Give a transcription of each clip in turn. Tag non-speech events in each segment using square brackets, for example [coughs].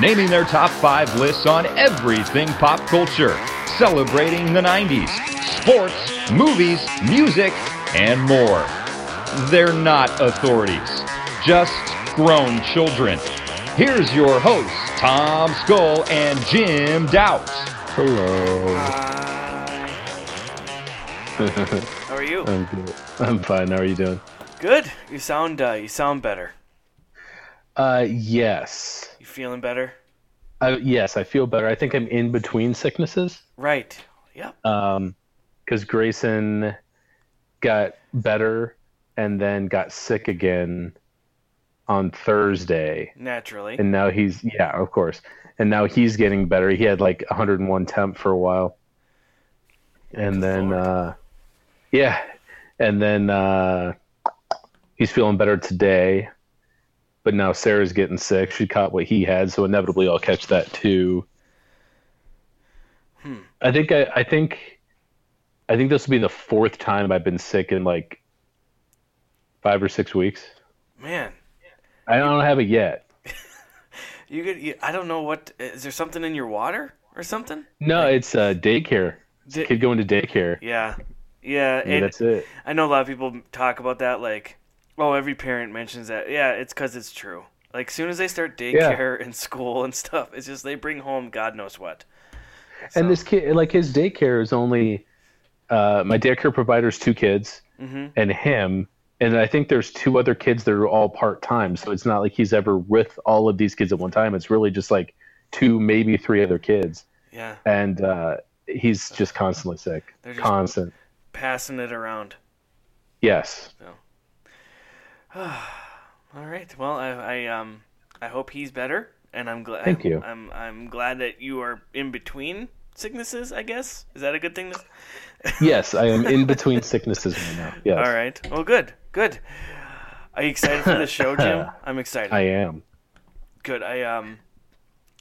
naming their top 5 lists on everything pop culture, celebrating the 90s, sports, movies, music, and more. They're not authorities, just grown children. Here's your hosts, Tom Skull and Jim Doubt. Hello. How are you? [laughs] I'm good. I'm fine. How are you doing? Good. You sound uh, you sound better. Uh, yes. Feeling better? Yes, I feel better. I think I'm in between sicknesses. Right. Yep. Um, because Grayson got better and then got sick again on Thursday, Naturally. and now he's yeah, of course, and now he's getting better. He had like 101 temp for a while, and Good then Lord. uh, yeah, and then uh, he's feeling better today. But now Sarah's getting sick. She caught what he had, so inevitably I'll catch that too. Hmm. I think I, I think I think this will be the fourth time I've been sick in like five or six weeks. Man, I don't have it yet. [laughs] you could. You, I don't know what. Is there something in your water or something? No, it's uh, daycare. It's a Di- kid going to daycare. Yeah. Yeah. Yeah, and that's it. I know a lot of people talk about that. Like, oh, every parent mentions that. Yeah, it's because it's true. Like, soon as they start daycare and [laughs] school and stuff, it's just they bring home God knows what. So- And this kid, like his daycare is only uh, my daycare provider's two kids Mhm. and him, and I think there's two other kids that are all part time. So it's not like he's ever with all of these kids at one time. It's really just like two, maybe three other kids, Yeah. and uh, he's just constantly sick. They're just- Constant. Passing it around. Yes. [sighs] All right. Well, I, I um I hope he's better, and I'm glad. Thank you. I'm I'm glad that you are in between sicknesses. I guess is that a good thing? To... Yes, I am in [laughs] between sicknesses right now. Yes. All right. Well, good. Good. Are you excited for the [laughs] show, Jim? I'm excited. I am. Good. I um.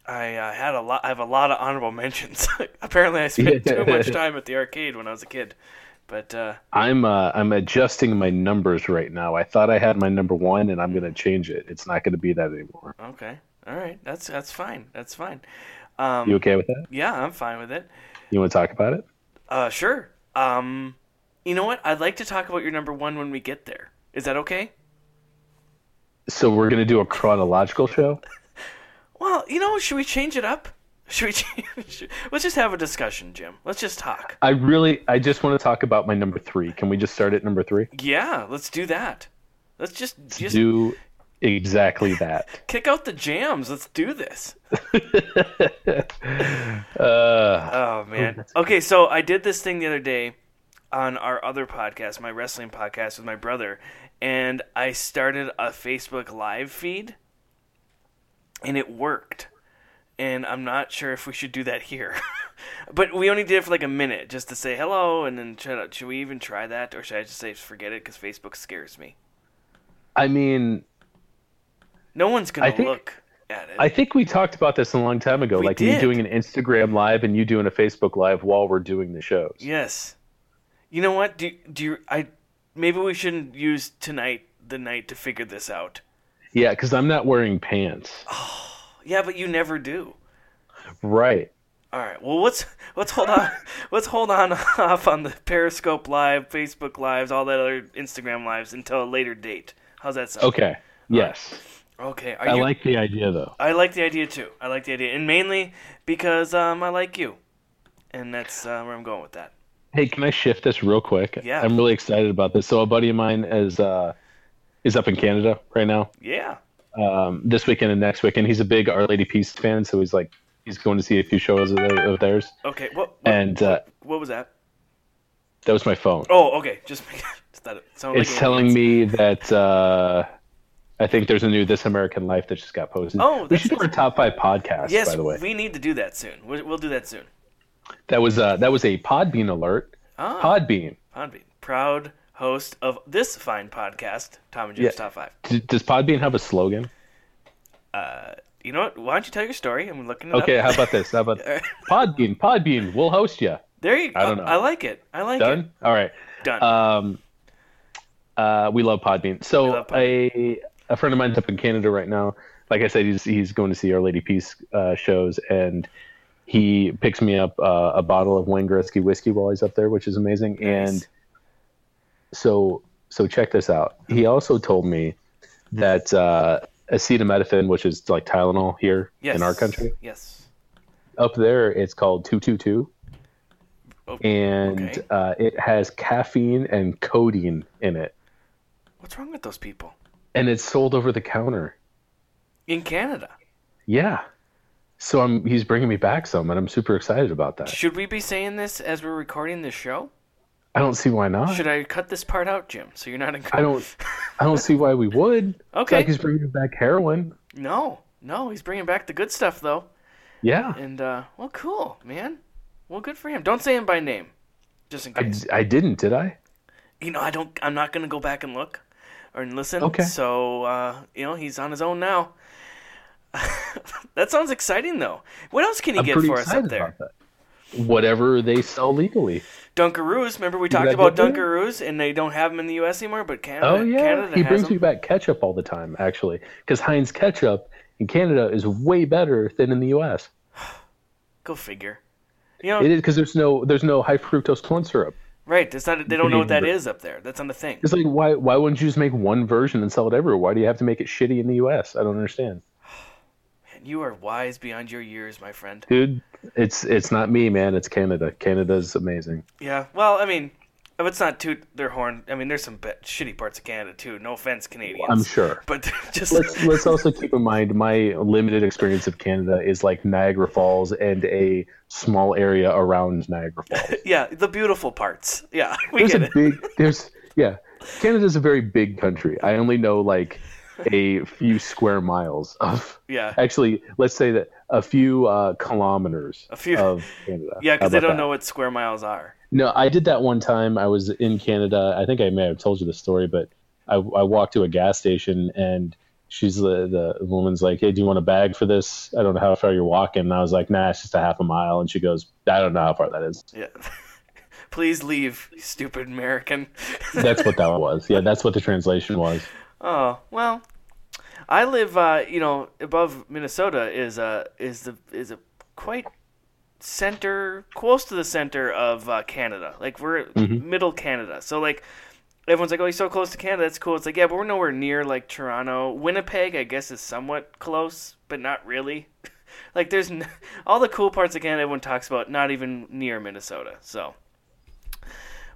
I uh, had a lot. I have a lot of honorable [laughs] mentions. Apparently, I spent too much time at the arcade when I was a kid. But uh, I'm uh, I'm adjusting my numbers right now. I thought I had my number one, and I'm going to change it. It's not going to be that anymore. okay, all right. That's that's fine. That's fine. Um, You okay with that? yeah, I'm fine with it. You want to talk about it? Uh, sure. Um, you know what? I'd like to talk about your number one when we get there. Is that okay? So we're going to do a chronological show. [laughs] Well, you know, should we change it up? Should we [laughs] change? Let's just have a discussion, Jim. Let's just talk. I really, I just want to talk about my number three. Can we just start at number three? Yeah, let's do that. Let's just just Do exactly that. [laughs] kick out the jams. Let's do this. [laughs] Uh, Oh man. Okay, so I did this thing the other day on our other podcast, my wrestling podcast with my brother, and I started a Facebook live feed and it worked. And I'm not sure if we should do that here. [laughs] but we only did it for like a minute just to say hello and then should we even try that or should I just say forget it cuz Facebook scares me. I mean, No one's going to look at it. I think we talked about this a long time ago. We like me doing an Instagram live and you doing a Facebook live while we're doing the shows. Yes. You know what? Do do you, I maybe we shouldn't use tonight the night to figure this out. Yeah, because I'm not wearing pants. Oh. Yeah, but you never do. Right. All right. Well, let's let's hold on. [laughs] let's hold on [laughs] off on the Periscope live, Facebook lives, all that other Instagram lives until a later date. How's that sound? Okay. Yes. Okay. Are I you, like the idea though. I like the idea too. I like the idea, and mainly because um, I like you, and that's uh, where I'm going with that. Hey, can I shift this real quick? Yeah. I'm really excited about this. So a buddy of mine is uh is up in Canada right now. Yeah. Um, this weekend and next weekend. He's a big Our Lady Peace fan, so he's like he's going to see a few shows of, of theirs. Okay. What? What, And uh, what was that? that was my phone. Oh, okay. Just, [laughs] just that it it's like telling me that uh, I think there's a new This American Life that just got posted. Oh, we should do our top five podcast. Yes, by the way, we need to do that soon. We'll, we'll do that soon. that was uh, that was a Podbean alert. Ah. Podbean. Podbean, proud host of this fine podcast, Tom and Jim's Yeah. Top Five. D- does Podbean have a slogan? You know what? Why don't you tell your story? I'm looking it Okay, how about this? How about [laughs] Podbean? Podbean, we'll host you. There you go. I don't know. I like it. I like it. Done. All right. Done. Um, uh, we love Podbean. So love a a friend of mine's up in Canada right now. Like I said, he's he's going to see Our Lady Peace uh, shows, and he picks me up uh, a bottle of Wayne Gretzky whiskey while he's up there, which is amazing. Nice. And so so check this out. He also told me that uh, acetaminophen, which is like Tylenol here yes. in our country, Yes. up there it's called two two two. Oh, And okay. uh, it has caffeine and codeine in it. What's wrong with those people and it's sold over the counter. in Canada? Yeah. So I'm he's bringing me back some, and I'm super excited about that. Should we be saying this as we're recording this show? I don't see why not. Should I cut this part out, Jim? So you're not in. I don't. I don't see why we would. It's [laughs] Okay. like he's bringing back heroin. No, no, he's bringing back the good stuff though. Yeah. And uh, well, cool, man. Well, good for him. Don't say him by name, just in I, case. I didn't, did I? you know, I don't. I'm not gonna go back and look or listen. Okay. So uh, you know, he's on his own now. [laughs] that sounds exciting though. What else can he I'm get for us up there? about that. Whatever they sell legally. Dunkaroos. Remember we talked about? Dunkaroos, and they don't have them in the U.S. anymore. But Canada, Oh yeah. Canada he brings them. me back ketchup all the time, actually, because Heinz ketchup in Canada is way better than in the U.S. [sighs] Go figure. You know, It is because there's no there's no high fructose corn syrup. right? It's not. They don't know what that is up there. That's not the thing. It's like why why wouldn't you just make one version and sell it everywhere? Why do you have to make it shitty in the U.S.? I don't understand. And you are wise beyond your years, my friend. dude it's it's not me man it's canada canada's amazing Yeah. Well, I mean, let's not toot their horn. I mean, there's some shitty parts of Canada too. No offense, Canadians. i'm sure But [laughs] just let's let's also keep in mind my limited experience of canada is like niagara falls and a small area around niagara falls [laughs] yeah, the beautiful parts. Yeah, [laughs] we there's get a it. big there's yeah canada's a very big country i only know like a few square miles of Yeah. actually let's say that a few uh, kilometers A few- of canada [laughs] Yeah, because they don't that? know what square miles are. No, I did that one time. I was in Canada. I think I may have told you the story, but I, I walked to a gas station and she's the, the woman's like, Hey, do you want a bag for this? I don't know how far you're walking. And I was like, Nah, it's just a half a mile. And she goes, I don't know how far that is. Yeah. [laughs] Please leave, stupid American. That's what that [laughs] was. Yeah, that's what the translation was. Oh well, I live, uh, you know, above Minnesota is a is the is a quite center, close to the center of uh, Canada. Like we're middle Canada, so like everyone's like, "Oh, you're so close to Canada. That's cool." It's like, yeah, but we're nowhere near like Toronto. Winnipeg, I guess, is somewhat close, but not really. [laughs] like there's n- all the cool parts of Canada everyone talks about, not even near Minnesota. So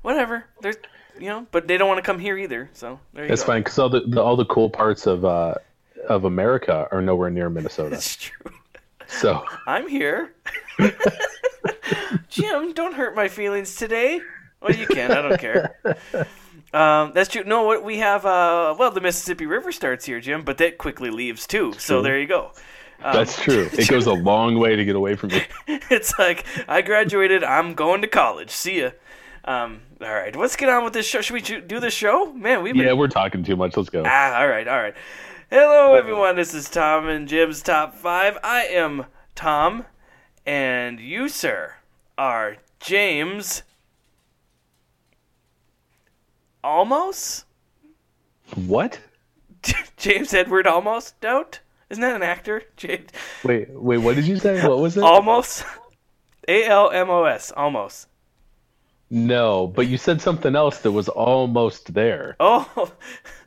whatever. There's you know, but they don't want to come here either. So there you That's go. fine because all the, the all the cool parts of uh, of America are nowhere near Minnesota. That's true. So I'm here. [laughs] Jim, don't hurt my feelings today. Well, you can. I don't care. Um, that's true. No, what we have. Uh, well, the Mississippi River starts here, Jim, but that quickly leaves too. So there you go. Um, that's true. It goes a long way to get away from me. [laughs] it's like I graduated. I'm going to college. See ya. Um, all right, let's get on with this show. Should we do the show? Man, we've been Yeah, we're talking too much. Let's go. Ah, all right, all right. Hello, everyone. This is Tom and Jim's Top 5. I am Tom, and you, sir, are James. Almost? What? [laughs] James Edward Almost Don't? Isn't that an actor? James Wait, wait. What did you say? What was it? Almost? [laughs] A L M O S. Almost. No, but you said something else that was almost there. Oh, [laughs]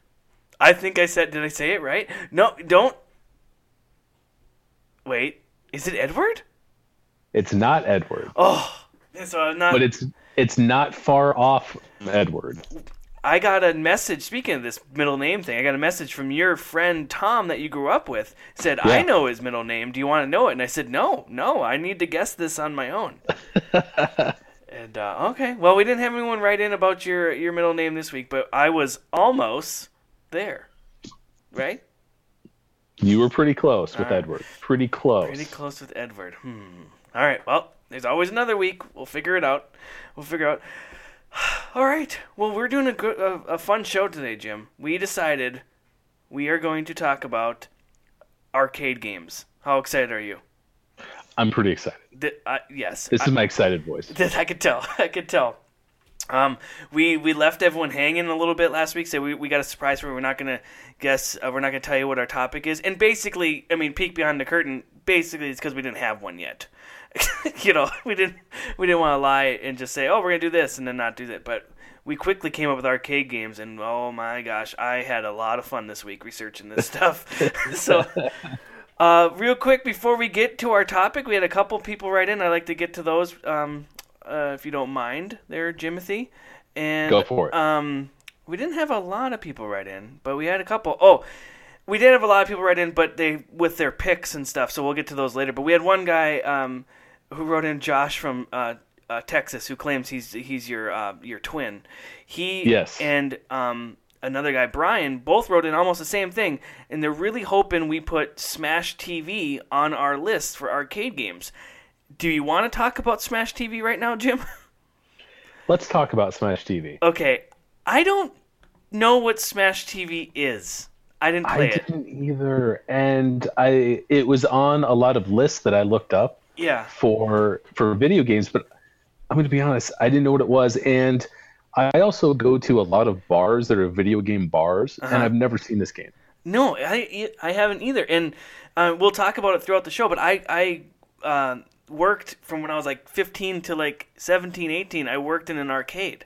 I think I said. Did I say it right? No, don't. Wait, is it Edward? It's not Edward, Oh, so I'm not. but it's it's not far off Edward. I got a message. Speaking of this middle name thing, I got a message from your friend Tom that you grew up with. Said, "I know his middle name. Do you want to know it?" And I said, "No, no. I need to guess this on my own." [laughs] and uh, okay, well, we didn't have anyone write in about your your middle name this week, but I was almost there. Right? You were pretty close with right. Edward. Pretty close. Pretty close with Edward. Hmm. All right. Well, there's always another week. We'll figure it out. We'll figure out. [sighs] All right. Well, we're doing a good, a, a fun show today, Jim. We decided we are going to talk about arcade games. How excited are you? I'm pretty excited. Th- uh, yes. This is my excited voice. [laughs] That I could tell. [laughs] I could tell. Um, we we left everyone hanging a little bit last week, so we, we got a surprise for you. We're not gonna guess. Uh, we're not gonna tell you what our topic is. And basically, I mean, peek behind the curtain. Basically, it's because we didn't have one yet. [laughs] you know, we didn't we didn't want to lie and just say, oh, we're gonna do this and then not do that. But we quickly came up with arcade games, and oh my gosh, I had a lot of fun this week researching this stuff. [laughs] so. [laughs] Uh, real quick before we get to our topic, we had a couple people write in. I'd like to get to those, um, uh, if you don't mind, there, Jimothy. And Go for it. Um, we didn't have a lot of people write in, but we had a couple. Oh, we did have a lot of people write in, but they with their picks and stuff. So we'll get to those later. But we had one guy um, who wrote in, Josh from uh, uh, Texas, who claims he's he's your uh, your twin. He Yes. and um, another guy, Brian, both wrote in almost the same thing, and they're really hoping we put Smash TV on our list for arcade games. Do you want to talk about Smash TV right now, Jim? [laughs] Let's talk about Smash TV. okay, I don't know what Smash TV is. I didn't play I it. didn't either, and I it was on a lot of lists that I looked up Yeah. for for video games, but I'm going to be honest, I didn't know what it was, and I also go to a lot of bars that are video game bars, Uh-huh. and I've never seen this game. No, I I haven't either, and uh, we'll talk about it throughout the show. But I I uh, worked from when I was like 15 to like 17, 18. I worked in an arcade,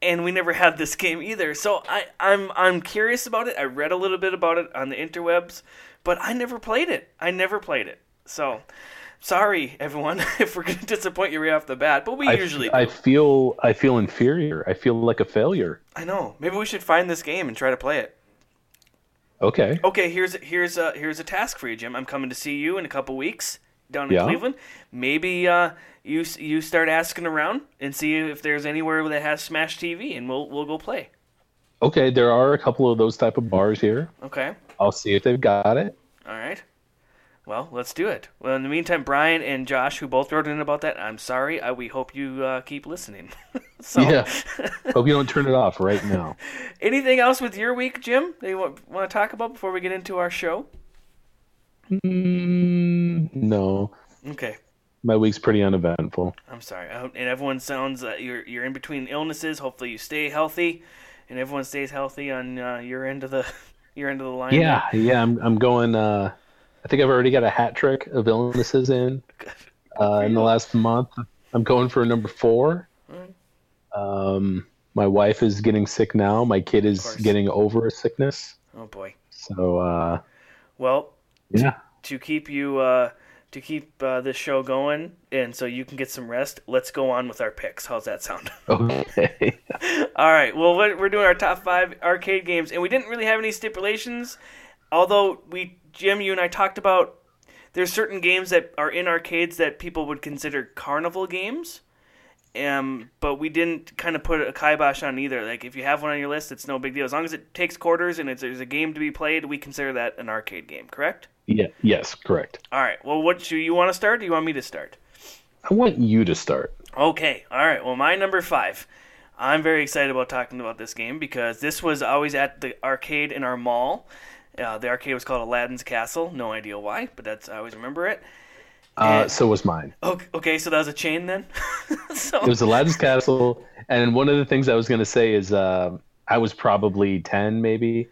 and we never had this [laughs] game either. So I I'm I'm curious about it. I read a little bit about it on the interwebs, but I never played it. I never played it. So sorry everyone [laughs] if we're gonna disappoint you right off the bat, but we I, usually I feel I feel inferior. I feel like a failure. I know. Maybe we should find this game and try to play it. Okay. Okay, here's here's a here's a task for you, Jim. I'm coming to see you in a couple weeks down in Yeah. Cleveland. Maybe uh, you you start asking around and see if there's anywhere that has Smash TV, and we'll we'll go play. Okay, there are a couple of those type of bars here. Okay, I'll see if they've got it. all right. Well, let's do it. Well, in the meantime, Brian and Josh, who both wrote in about that, I'm sorry. I, we hope you uh, keep listening. [laughs] so, Yeah. Hope you don't turn it off right now. [laughs] anything else with your week, Jim? That you want, want to talk about before we get into our show? Mm, no, Okay. my week's pretty uneventful. I'm sorry. I hope, and everyone sounds uh, you're you're in between illnesses. Hopefully, you stay healthy, and everyone stays healthy on uh, your end of the [laughs] your end of the line. Yeah, yeah. I'm I'm going. Uh, I think I've already got a hat trick of illnesses in [laughs] uh, in the last month. I'm going for number four. Um, my wife is getting sick now. My kid is getting over a sickness. Oh boy. So uh, Well, yeah, to keep you uh, to keep uh, this show going, and so you can get some rest. Let's go on with our picks. How's that sound? [laughs] okay. [laughs] All right. Well, we're doing our top five arcade games, and we didn't really have any stipulations. Although we, Jim, you and I talked about there's certain games that are in arcades that people would consider carnival games. Um, but we didn't kind of put a kibosh on either. Like if you have one on your list, it's no big deal as long as it takes quarters and it's, there's a game to be played. We consider that an arcade game, correct? Yeah. Yes. Correct. All right. Well, what do you want to start? Do you want me to start? I want you to start. Okay, all right. Well, my number five. I'm very excited about talking about this game because this was always at the arcade in our mall. Uh, the arcade was called Aladdin's Castle. No idea why, but that's I always remember it. Uh, so was mine. Okay, okay, so that was a chain then. [laughs] so It was Aladdin's Castle, and one of the things I was going to say is uh, I was probably ten, maybe.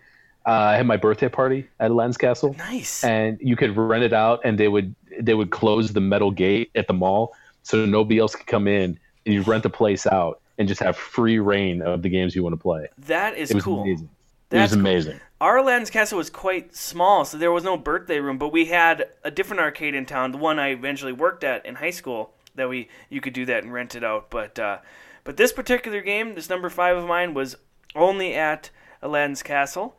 Uh, I had my birthday party at Aladdin's Castle, nice. and you could rent it out, and they would they would close the metal gate at the mall, so nobody else could come in, and you rent the place out and just have free reign of the games you want to play. that is cool. amazing. That's it was cool. amazing. Our Aladdin's Castle was quite small, so there was no birthday room. But we had a different arcade in town, the one I eventually worked at in high school. That we you could do that and rent it out. But uh, but this particular game, this number five of mine, was only at Aladdin's Castle,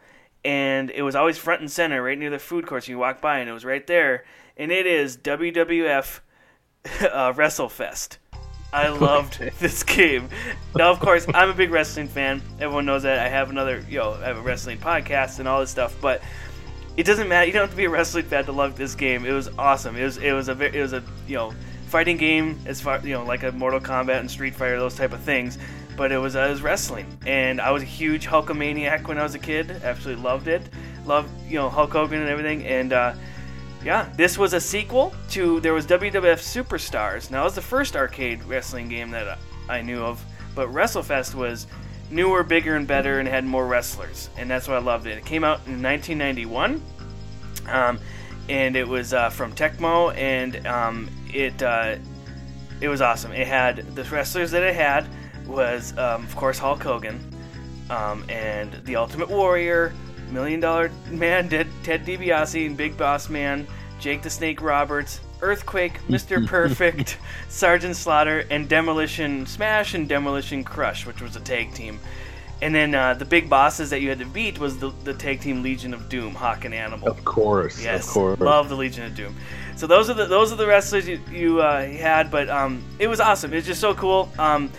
and it was always front and center, right near the food court. So you walk by, and it was right there. And it is WWF [laughs] uh, WrestleFest. I [laughs] loved this game. Now, of course, I'm a big wrestling fan. Everyone knows that. I have another, you know, I have a wrestling podcast and all this stuff. But it doesn't matter. You don't have to be a wrestling fan to love this game. It was awesome. It was it was a it was a you know fighting game as far you know like a Mortal Kombat and Street Fighter those type of things. But it was uh, it was wrestling, and I was a huge Hulkamaniac when I was a kid. Absolutely loved it. Loved you know Hulk Hogan and everything. And uh, yeah, this was a sequel to there was WWF Superstars. Now it was the first arcade wrestling game that I knew of, but WrestleFest was newer, bigger, and better, and had more wrestlers, and that's why I loved it. It came out in 1991, um, and it was uh, from Tecmo, and um, it uh, it was awesome. It had the wrestlers that it had was um, of course Hulk Hogan, um, and the Ultimate Warrior, Million Dollar Man, Ted, Ted DiBiase, and Big Boss Man, Jake the Snake Roberts, Earthquake, [laughs] Mr. Perfect, Sergeant Slaughter, and Demolition Smash and Demolition Crush, which was a tag team. And then uh, the big bosses that you had to beat was the, the tag team Legion of Doom, Hawk and Animal. Of course, Yes, of course. love the Legion of Doom. So those are the those are the wrestlers you, you uh, had, but um, it was awesome. It was just so cool. Um,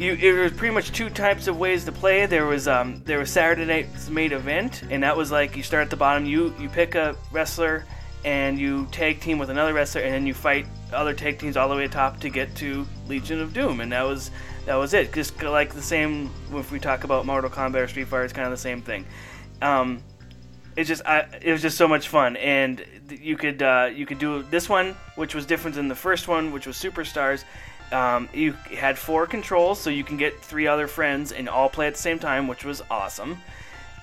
you it was pretty much two types of ways to play. There was um, there was Saturday night's main event, and that was like you start at the bottom. You you pick a wrestler and you tag team with another wrestler, and then you fight other tag teams all the way to top to get to Legion of Doom, and that was that was it. Just like the same if we talk about Mortal Kombat or Street Fighter, it's kind of the same thing. Um, it's just I, it was just so much fun, and you could uh, you could do this one, which was different than the first one, which was Superstars. Um, you had four controls, so you can get three other friends and all play at the same time, which was awesome.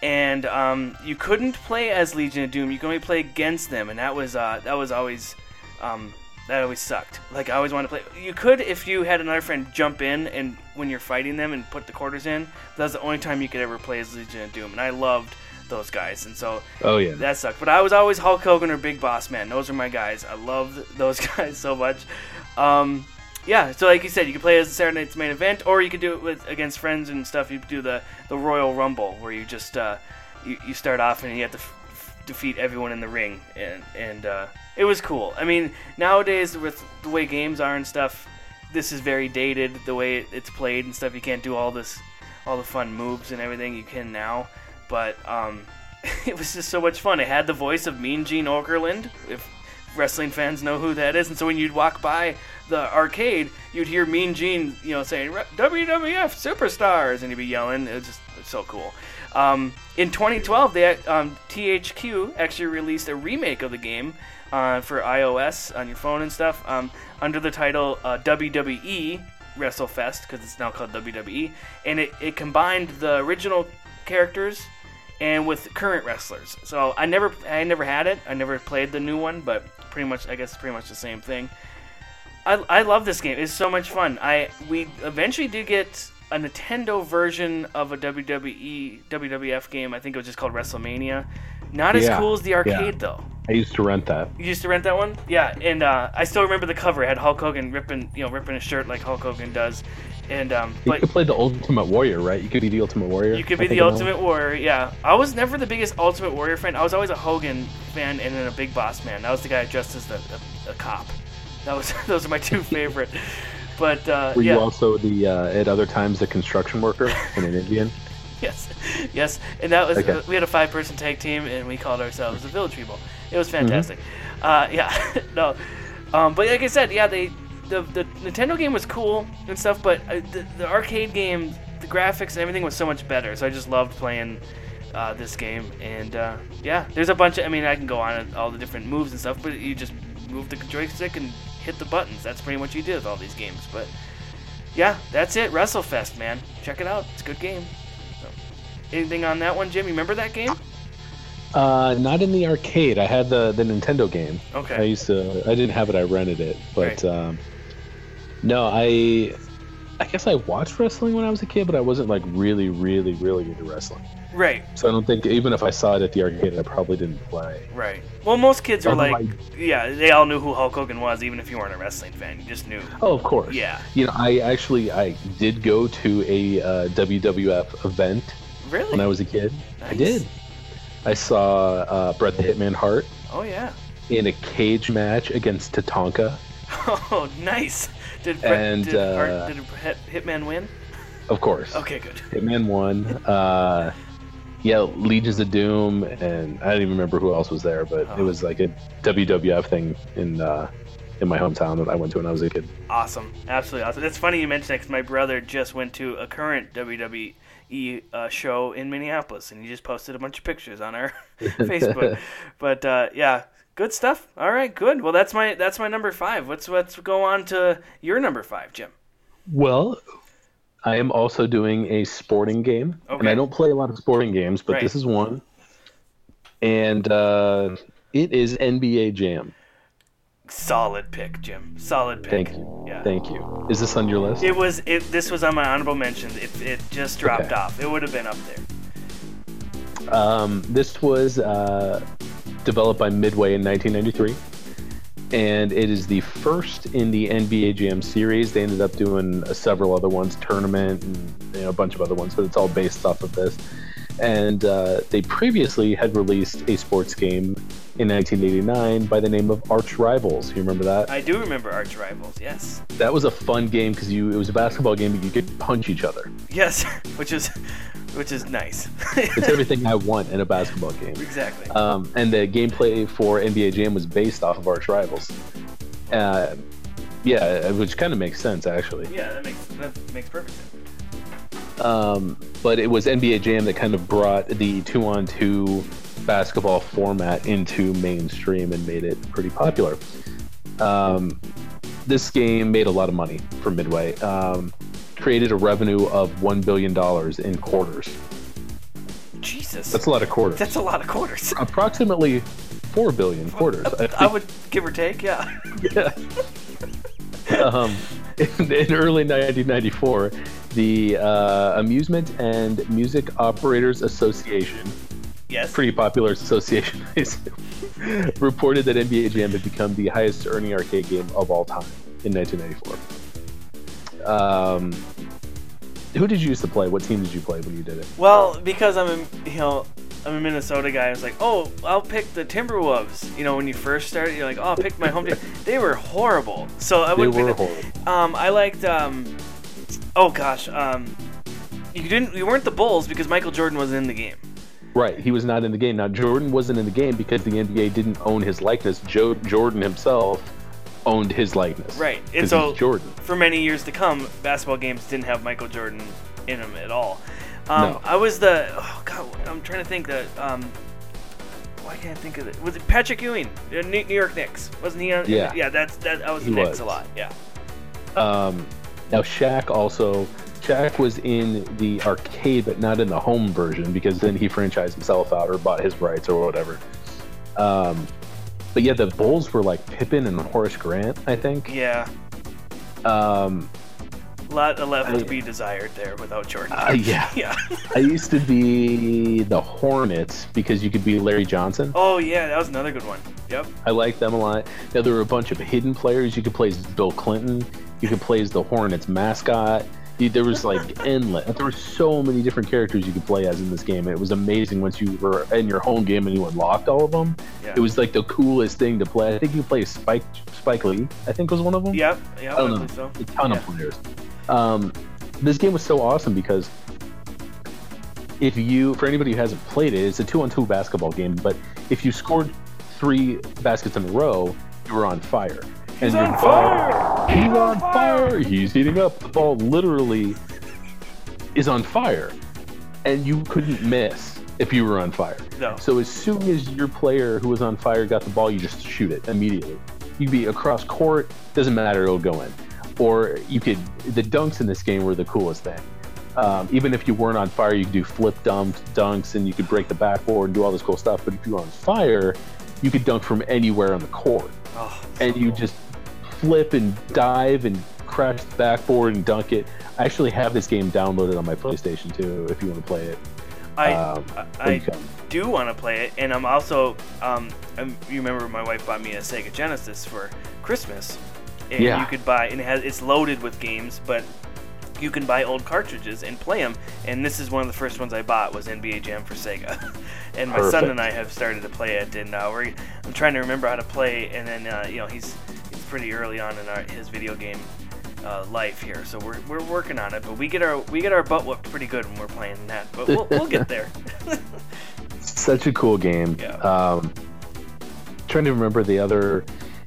And um, you couldn't play as Legion of Doom; you could only play against them, and that was uh, that was always um, that always sucked. Like I always wanted to play. You could if you had another friend jump in and when you're fighting them and put the quarters in. That's the only time you could ever play as Legion of Doom, and I loved those guys. And so Oh yeah. that sucked. But I was always Hulk Hogan or Big Boss Man. Those are my guys. I loved those [laughs] guys so much. Um, yeah, so like you said, you could play as the Saturday Night's main event, or you could do it with against friends and stuff. You do the the Royal Rumble, where you just uh, you, you start off and you have to f- defeat everyone in the ring, and and uh, it was cool. I mean, nowadays with the way games are and stuff, this is very dated. The way it's played and stuff, you can't do all this, all the fun moves and everything you can now. But um, [laughs] it was just so much fun. It had the voice of Mean Gene Okerlund, if wrestling fans know who that is. And so when you'd walk by the arcade, you'd hear Mean Gene, you know, saying WWF Superstars, and he'd be yelling. It was just so cool. Um, in 2012, they um, THQ actually released a remake of the game uh, for iOS on your phone and stuff um, under the title uh, WWE WrestleFest because it's now called WWE, and it, it combined the original characters and with current wrestlers. So I never I never had it. I never played the new one, but pretty much I guess pretty much the same thing. I, I love this game. It's so much fun. I we eventually do get a Nintendo version of a WWE WWF game. I think it was just called WrestleMania. Not as Yeah, cool as the yeah. arcade though. I used to rent that. You used to rent that one? Yeah, and uh, I still remember the cover. It had Hulk Hogan ripping, you know, ripping his shirt like Hulk Hogan does. And um, You but could play the Ultimate Warrior, right? You could be the Ultimate Warrior. you could I be the of it. Ultimate Warrior. Yeah, I was never the biggest Ultimate Warrior fan. I was always a Hogan fan and then a Big Boss man. That was the guy dressed as the a, a cop. That was [laughs] those are my two favorite. But uh, Were yeah, you also the uh, at other times the construction worker and an Indian? [laughs] yes, yes, and that was Okay. we had a five-person tag team and we called ourselves the Village People. It was Mm-hmm. fantastic. Uh, yeah, [laughs] no, um, but like I said, yeah, they the the Nintendo game was cool and stuff, but uh, the, the arcade game, the graphics and everything was so much better. So I just loved playing. Uh, this game and uh, yeah, there's a bunch of. I mean, I can go on all the different moves and stuff, but you just move the joystick and hit the buttons. That's pretty much what you do with all these games. But yeah, that's it. WrestleFest, man. Check it out. It's a good game. So, anything on that one, Jim? You remember that game? Uh, not in the arcade. I had the the Nintendo game. Okay. I used to. I didn't have it. I rented it. But Right. um, no, I. I guess I watched wrestling when I was a kid, but I wasn't like really, really, really into wrestling. Right, So I don't think even if I saw it at the arcade, I probably didn't play. right. Well, most kids are like, yeah, they all knew who Hulk Hogan was, even if you weren't a wrestling fan. You just knew. Oh, of course. Yeah. You know, I actually I did go to a uh, WWF event Really? when I was a kid. I did. I saw uh, Bret the Hitman Hart Oh yeah. in a cage match against Tatanka. [laughs] Oh, nice. Did Brett, And, did, uh, did Hit- Hitman win? Of course. Okay, good. Hitman won. Uh, yeah, Legions of Doom, and I don't even remember who else was there, but Oh. it was like a WWF thing in uh, in my hometown that I went to when I was a kid. Awesome, absolutely awesome. It's funny you mentioned that because my brother just went to a current WWE uh, show in Minneapolis, and he just posted a bunch of pictures on our [laughs] Facebook. [laughs] But uh, yeah, good stuff. All right, good. Well, that's my that's my number five. Let's let's go on to your number five, Jim. Well, I am also doing a sporting game, and I don't play a lot of sporting games, but Right. this is one, and uh, it is NBA Jam. Solid pick, Jim. Solid pick. Thank you. Yeah. Thank you. Is this on your list? It was it. This was on my honorable mentions. It it just dropped Okay. off. It would have been up there. Um, this was uh, developed by Midway in 1993, and it is the first in the NBA Jam series. They ended up doing uh, several other ones, tournament, and you know, a bunch of other ones, but it's all based off of this. And uh, they previously had released a sports game in 1989 by the name of Arch Rivals. You remember that? I do remember Arch Rivals. Yes. That was a fun game because you it was a basketball game, but you could punch each other. Yes, [laughs] which is which is nice. It's everything I want in a basketball game. exactly. Um, and the gameplay for NBA Jam was based off of Arch Rivals. Uh, yeah, which kind of makes sense actually. yeah, that makes that makes perfect sense. Um, but it was NBA Jam that kind of brought the two-on-two basketball format into mainstream and made it pretty popular. Um, this game made a lot of money for Midway. Um, created a revenue of one billion dollars in quarters. Jesus. That's a lot of quarters. That's a lot of quarters. [laughs] Approximately four billion quarters. I I would give or take, yeah. [laughs] um, in, in early 1994, the uh, Amusement and Music Operators Association, Yes. pretty popular association, [laughs] reported that NBA Jam had become the highest earning arcade game of all time in 1994. Um, who did you used to play? What team did you play when you did it? Well, because I'm a, you know, I'm a Minnesota guy. I was like, oh, I'll pick the Timberwolves. You know, when you first started, you're like, oh, I'll pick my home team. [laughs] They were horrible. So I They wouldn't were horrible. Um, I liked. Um, oh gosh. Um, you didn't. You weren't the Bulls because Michael Jordan wasn't in the game. Right, he was not in the game. Now Jordan wasn't in the game because the NBA didn't own his likeness. Joe Jordan himself owned his likeness. Right. And so Jordan. for many years to come, basketball games didn't have Michael Jordan in them at all. Um, No. I was the oh god, I'm trying to think that um, why can't I think of it? Was it Patrick Ewing, New New York Knicks? Wasn't he on? Yeah. yeah. That's that. I was He the Knicks was. a lot. Yeah. Um, now Shaq also Shaq was in the arcade, but not in the home version because then he franchised himself out or bought his rights or whatever. Um, but yeah, the Bulls were like Pippen and Horace Grant, I think. Yeah. Um, A lot left I- to be desired there without Jordan. uh, yeah, [laughs] yeah. I used to be the Hornets because you could be Larry Johnson. Oh yeah, that was another good one. Yep. I like them a lot. Now there were a bunch of hidden players. You could play as Bill Clinton. You could play as the Hornets mascot. There was like endless. There were so many different characters you could play as in this game. It was amazing once you were in your home game and you unlocked all of them. Yeah. It was like the coolest thing to play. I think you play Spike Spike Lee. I think was one of them. Yep. Yep. I don't I know. so. A ton Yeah. of players. Um, this game was so awesome because if you, for anybody who hasn't played it, it's a two-on-two basketball game. But if you scored three baskets in a row, you were on fire. And He's on ball- fire! He's on fire! He's heating up. The ball literally is on fire, and you couldn't miss if you were on fire. No. So as soon as your player who was on fire got the ball, you just shoot it immediately. You'd be across court, doesn't matter, it'll go in. Or you could, the dunks in this game were the coolest thing. Um, even if you weren't on fire, you could do flip dunks, dunks, and you could break the backboard and do all this cool stuff. But if you were on fire, you could dunk from anywhere on the court. Oh, And you just flip and dive and crash the backboard and dunk it. I actually have this game downloaded on my PlayStation too, if you want to play it. I Um, I, do want to play it, and I'm also um, I'm, you remember my wife bought me a Sega Genesis for Christmas, and Yeah. you could buy and it has it's loaded with games, but you can buy old cartridges and play them. And this is one of the first ones I bought was NBA Jam for Sega, [laughs] and my son and I have started to play it, and uh, we're I'm trying to remember how to play, and then uh, you know he's pretty early on in our, his video game uh, life here. So we're, we're working on it, but we get our we get our butt whooped pretty good when we're playing that. But we'll, we'll get there. [laughs] Such a cool game. Yeah. Um, trying to remember the other.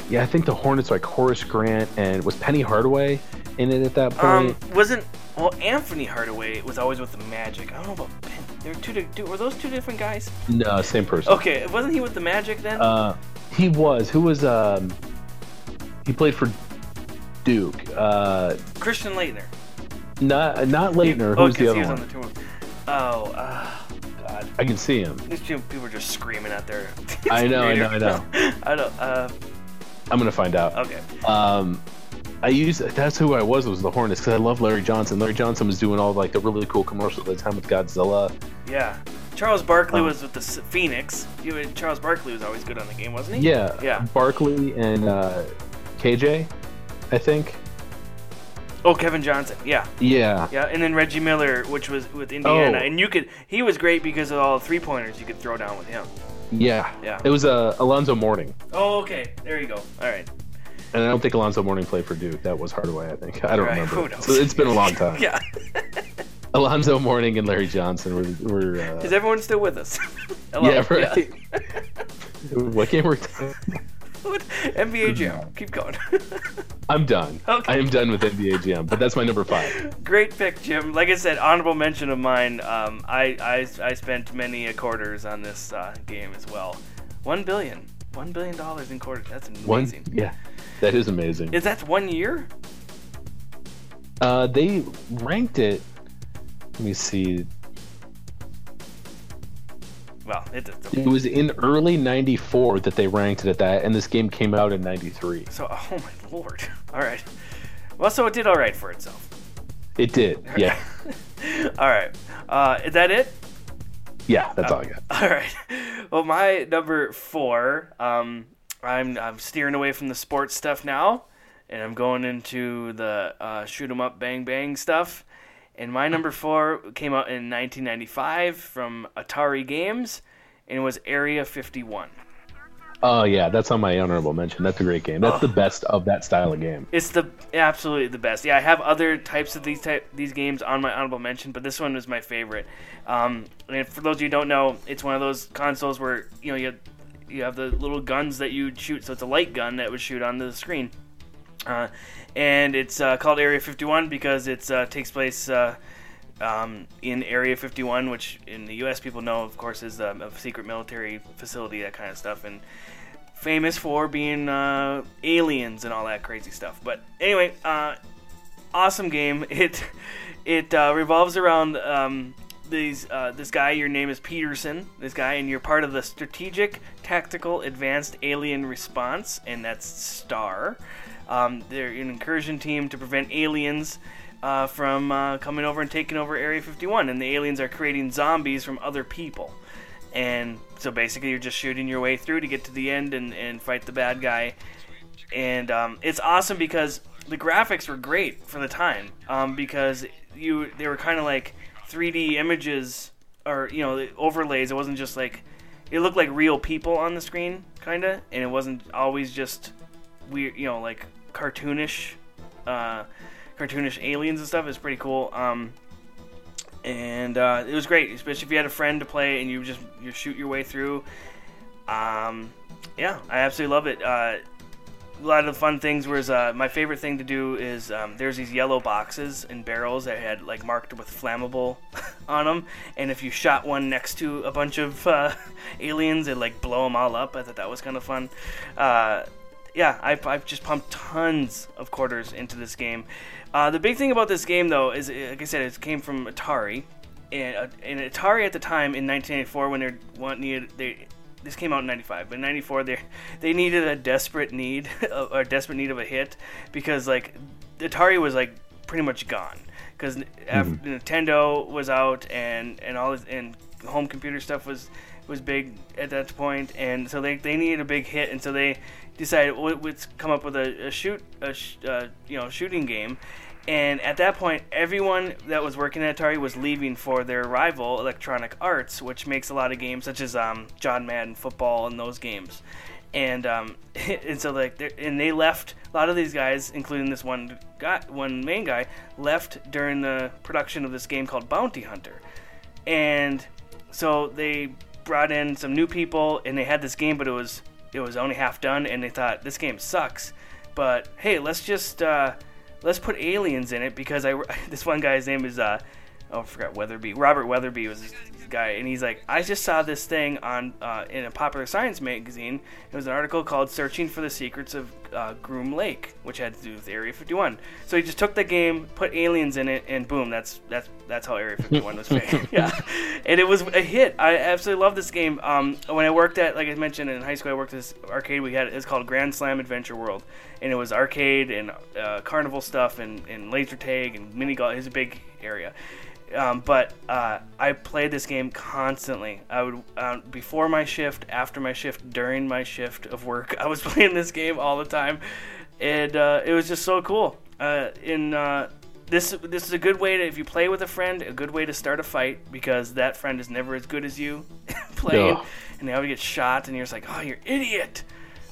Yeah, I think the Hornets like Horace Grant and was Penny Hardaway in it at that um, point. wasn't well Anthony Hardaway was always with the Magic. I don't know about Penn. They were two, di- were those two different guys? no, same person. Okay, wasn't he with the Magic then? Uh, he was. Who was? Um, he played for Duke. Uh, Christian Laettner. not not Laettner. oh, Who's the other he was one? on the tour. Oh, uh, God. I can see him. These two people are just screaming out there. [laughs] I know, I know, I know. [laughs] I don't. Uh, I'm gonna find out. okay. Um, I used that's who I was was the Hornets because I love Larry Johnson. Larry Johnson was doing all like the really cool commercials at the time with Godzilla. Yeah. Charles Barkley Um, was with the Phoenix. You Charles Barkley was always good on the game, wasn't he? Yeah, Yeah. Barkley and uh, KJ, I think. Oh, Kevin Johnson. Yeah. Yeah, Yeah, and then Reggie Miller, which was with Indiana, Oh. and you could he was great because of all the three pointers you could throw down with him. yeah, Yeah. It was uh, Alonzo Mourning, Oh, okay, there you go. All right. and I don't think Alonzo Mourning played for Duke. That was Hardaway, I think. I don't Right, remember. who knows? So it's been a long time. [laughs] Yeah. [laughs] Alonzo Mourning and Larry Johnson were. were Is uh, everyone still with us? [laughs] Hello? yeah, right. what game were? [laughs] NBA Jam. Keep going. [laughs] I'm done. Okay. I am done with NBA Jam, but that's my number five. Great pick, Jim. Like I said, honorable mention of mine. Um, I, I I spent many a quarters on this uh, game as well. One billion. One billion dollars in quarters. That's One, amazing. yeah, that is amazing. Is that one year? Uh, they ranked it. Let me see. Well, it, it's It was in early '94 that they ranked it at that, and this game came out in '93. so. Oh my lord. [laughs] All right. Well, so it did all right for itself. It did. Yeah, [laughs] All right. Uh, is that it? yeah. That's all I got. All right. Well, my number four. Um, I'm I'm steering away from the sports stuff now, and I'm going into the uh, shoot 'em up, bang bang stuff. And my number four came out in 1995 from Atari Games, and it was Area 51. Oh yeah, that's on my honorable mention. That's a great game. That's the best of that style of game. It's the absolutely the best. Yeah, I have other types of these type these games on my honorable mention, but this one was my favorite. Um, and for those of you who don't know, it's one of those consoles where you know you have, you have the little guns that you shoot. So it's a light gun that would shoot onto the screen, uh, and it's uh, called Area 51 because it uh, takes place. Uh, um, in Area 51, which in the U.S. people know, of course, is um, a secret military facility, that kind of stuff, and famous for being uh, aliens and all that crazy stuff. But anyway, awesome game. [laughs] It it revolves around um, these this guy. Your name is Peterson. This guy, and you're part of the Strategic Tactical Advanced Alien Response, and that's STAR. Um, they're an incursion team to prevent aliens uh, from uh, coming over and taking over Area 51, and the aliens are creating zombies from other people. And so basically, you're just shooting your way through to get to the end and, and fight the bad guy. And um, it's awesome because the graphics were great for the time um, because you they were kind of like 3D images or you know overlays. It wasn't just like it looked like real people on the screen, kind of, and it wasn't always just weird, you know, like cartoonish, uh, cartoonish aliens and stuff. It's pretty cool. Um, and uh, it was great, especially if you had a friend to play and you just you shoot your way through. Um, yeah, I absolutely love it. Uh, a lot of the fun things was uh, my favorite thing to do is um, there's these yellow boxes and barrels that had like marked with flammable [laughs] on them, and if you shot one next to a bunch of uh, [laughs] aliens, it like blow them all up. I thought that was kind of fun. Uh, yeah, I've, I've just pumped tons of quarters into this game. Uh, the big thing about this game, though, is like I said, it came from Atari, and, uh, and Atari at the time in 1984 when they want needed they this came out in 95 but in 94 they they needed a desperate need [laughs] or desperate need of a hit because like atari was like pretty much gone. Because nintendo was out and and all this and home computer stuff was was big at that point. And so they, they needed a big hit. And so they decided well, let's come up with a, a shoot a sh- uh, you know shooting game and at that point, everyone that was working at Atari was leaving for their rival, Electronic Arts, which makes a lot of games such as um, John Madden Football and those games. and um, [laughs] and so like and they left a lot of these guys, including this one guy, one main guy, left during the production of this game called Bounty Hunter, and so they brought in some new people and they had this game, but it was it was only half done, and they thought this game sucks, but hey, let's just uh, let's put aliens in it because I [laughs] this one guy's name is uh, oh I forgot Weatherby Robert Weatherby was guy and he's like I just saw this thing on uh, in a popular science magazine. It was an article called searching for the secrets of uh, Groom Lake which had to do with Area 51 so he just took the game put aliens in it and boom that's that's that's how Area 51 was made. [laughs] Yeah. And it was a hit. I absolutely love this game. Um, when I worked at like I mentioned in high school I worked at this arcade we had it's called Grand Slam Adventure World. And it was arcade and uh, carnival stuff and, and laser tag and mini golf. It's a big area. Um, but uh, I played this game constantly. I would uh, before my shift, after my shift, during my shift of work. [laughs] I was playing this game all the time, and uh, it was just so cool. Uh, in uh, this, this is a good way to if you play with a friend, a good way to start a fight because that friend is never as good as you [laughs] playing, Yeah. and they always get shot, and you're just like, oh, you're idiot.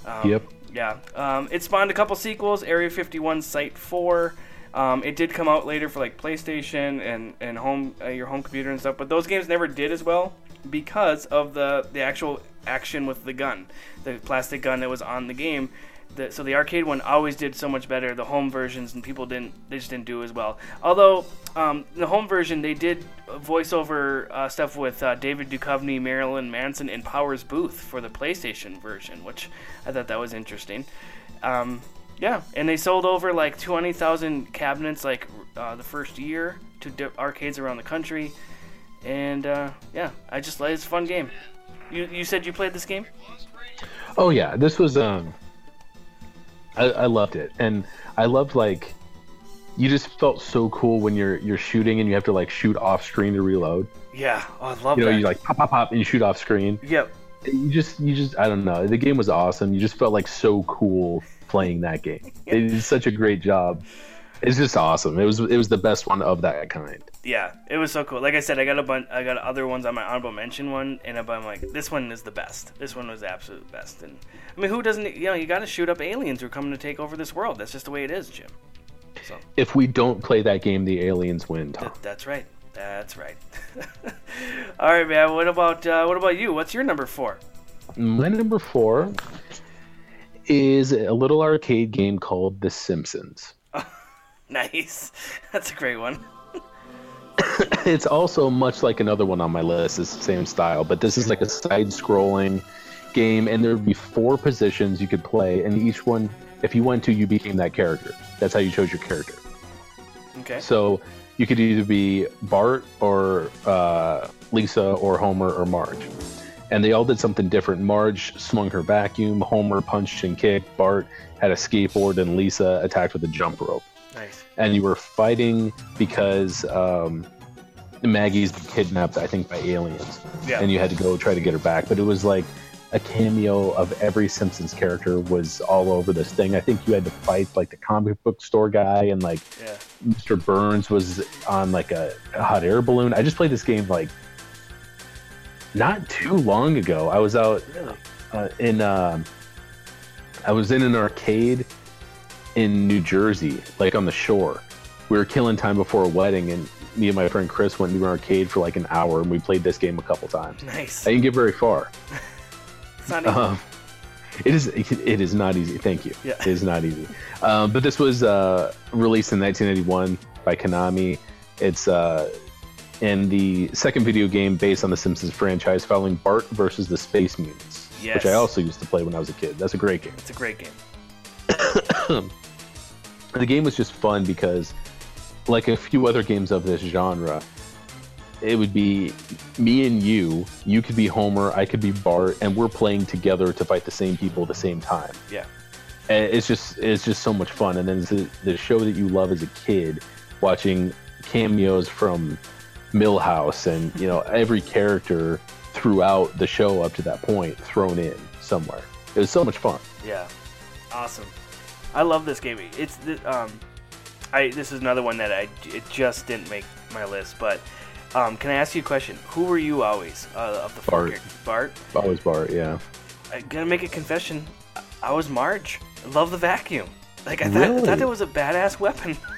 Um, Yep. Yeah. Um, it spawned a couple sequels. Area 51 Site 4. Um, it did come out later for like PlayStation and and home uh, your home computer and stuff, but those games never did as well because of the the actual action with the gun, the plastic gun that was on the game. The, so the arcade one always did so much better. The home versions and people didn't they just didn't do as well. Although um, the home version they did voiceover uh, stuff with uh, David Duchovny, Marilyn Manson, and Powers Boothe for the PlayStation version, which I thought that was interesting. Um, yeah, and they sold over like 20,000 cabinets like uh, the first year to di- arcades around the country. And uh, yeah, I just like it's a fun game. You you said you played this game? Oh yeah, this was um. I, I loved it, and I loved like, you just felt so cool when you're you're shooting and you have to like shoot off screen to reload. Yeah, oh, I love it. You know, that. you like pop pop pop and you shoot off screen. yep. You just you just I don't know. The game was awesome. You just felt like so cool playing that game. They did such a great job. It's just awesome. It was it was the best one of that kind. Yeah, it was so cool. Like I said, I got a bunch. I got other ones on my honorable mention one, and I'm like, this one is the best. This one was the absolute best. And I mean, who doesn't? You know, you got to shoot up aliens who are coming to take over this world. That's just the way it is, Jim. So If we don't play that game, the aliens win, Tom. that, that's right. That's right. [laughs] All right, man. What about uh, what about you? What's your number four? My number four is a little arcade game called The Simpsons. [laughs] Nice. That's a great one. [coughs] It's also much like another one on my list. It's the same style, but this is like a side-scrolling game, and there would be four positions you could play, and each one, if you went to, you became that character. That's how you chose your character. Okay. So you could either be Bart or uh, Lisa or Homer or Marge. And they all did something different. Marge swung her vacuum, Homer punched and kicked, Bart had a skateboard, and Lisa attacked with a jump rope. Nice. And you were fighting because um, Maggie's been kidnapped, I think, by aliens. Yeah. And you had to go try to get her back. But it was like a cameo of every Simpsons character was all over this thing. I think you had to fight like the comic book store guy and like Yeah. Mr. Burns was on like a, a hot air balloon. I just played this game like not too long ago. I was out uh, in um I was in an arcade in New Jersey, like on the shore. We were killing time before a wedding, and me and my friend Chris went to an arcade for like an hour, and we played this game a couple times. Nice. I didn't get very far. [laughs] It's not even, Um, it is it is not easy. Thank you. Yeah. It is not easy. Um, but this was uh, released in 1981 by Konami. It's uh, in the second video game based on the Simpsons franchise, following Bart versus the Space Mutants, Yes. which I also used to play when I was a kid. That's a great game. it's a great game. [coughs] The game was just fun because, like a few other games of this genre, it would be me and you. You could be Homer, I could be Bart, and we're playing together to fight the same people at the same time. Yeah. And it's just it's just so much fun. And then the, the show that you love as a kid, watching cameos from Milhouse and you know every character throughout the show up to that point thrown in somewhere. It was so much fun. Yeah, awesome. I love this game. It's the, um, I this is another one that I it just didn't make my list. But um, can I ask you a question? Who were you always uh, of the four Bart. characters? Bart. Always Bart, yeah. I gotta make a confession. I was Marge. I love the vacuum. Like I thought, I thought it was a badass weapon. [laughs]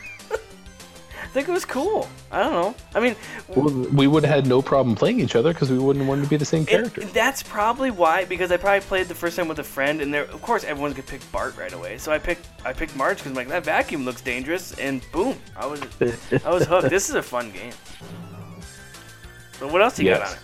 I think it was cool. I don't know. I mean, Well, we would have had no problem playing each other because we wouldn't want to be the same it- character. that's probably why. Because I probably played the first time with a friend, and there, of course, everyone's gonna pick Bart right away. So I picked, I picked Marge because I'm like that vacuum looks dangerous, and boom, I was, I was hooked. This is a fun game. But what else you got on it?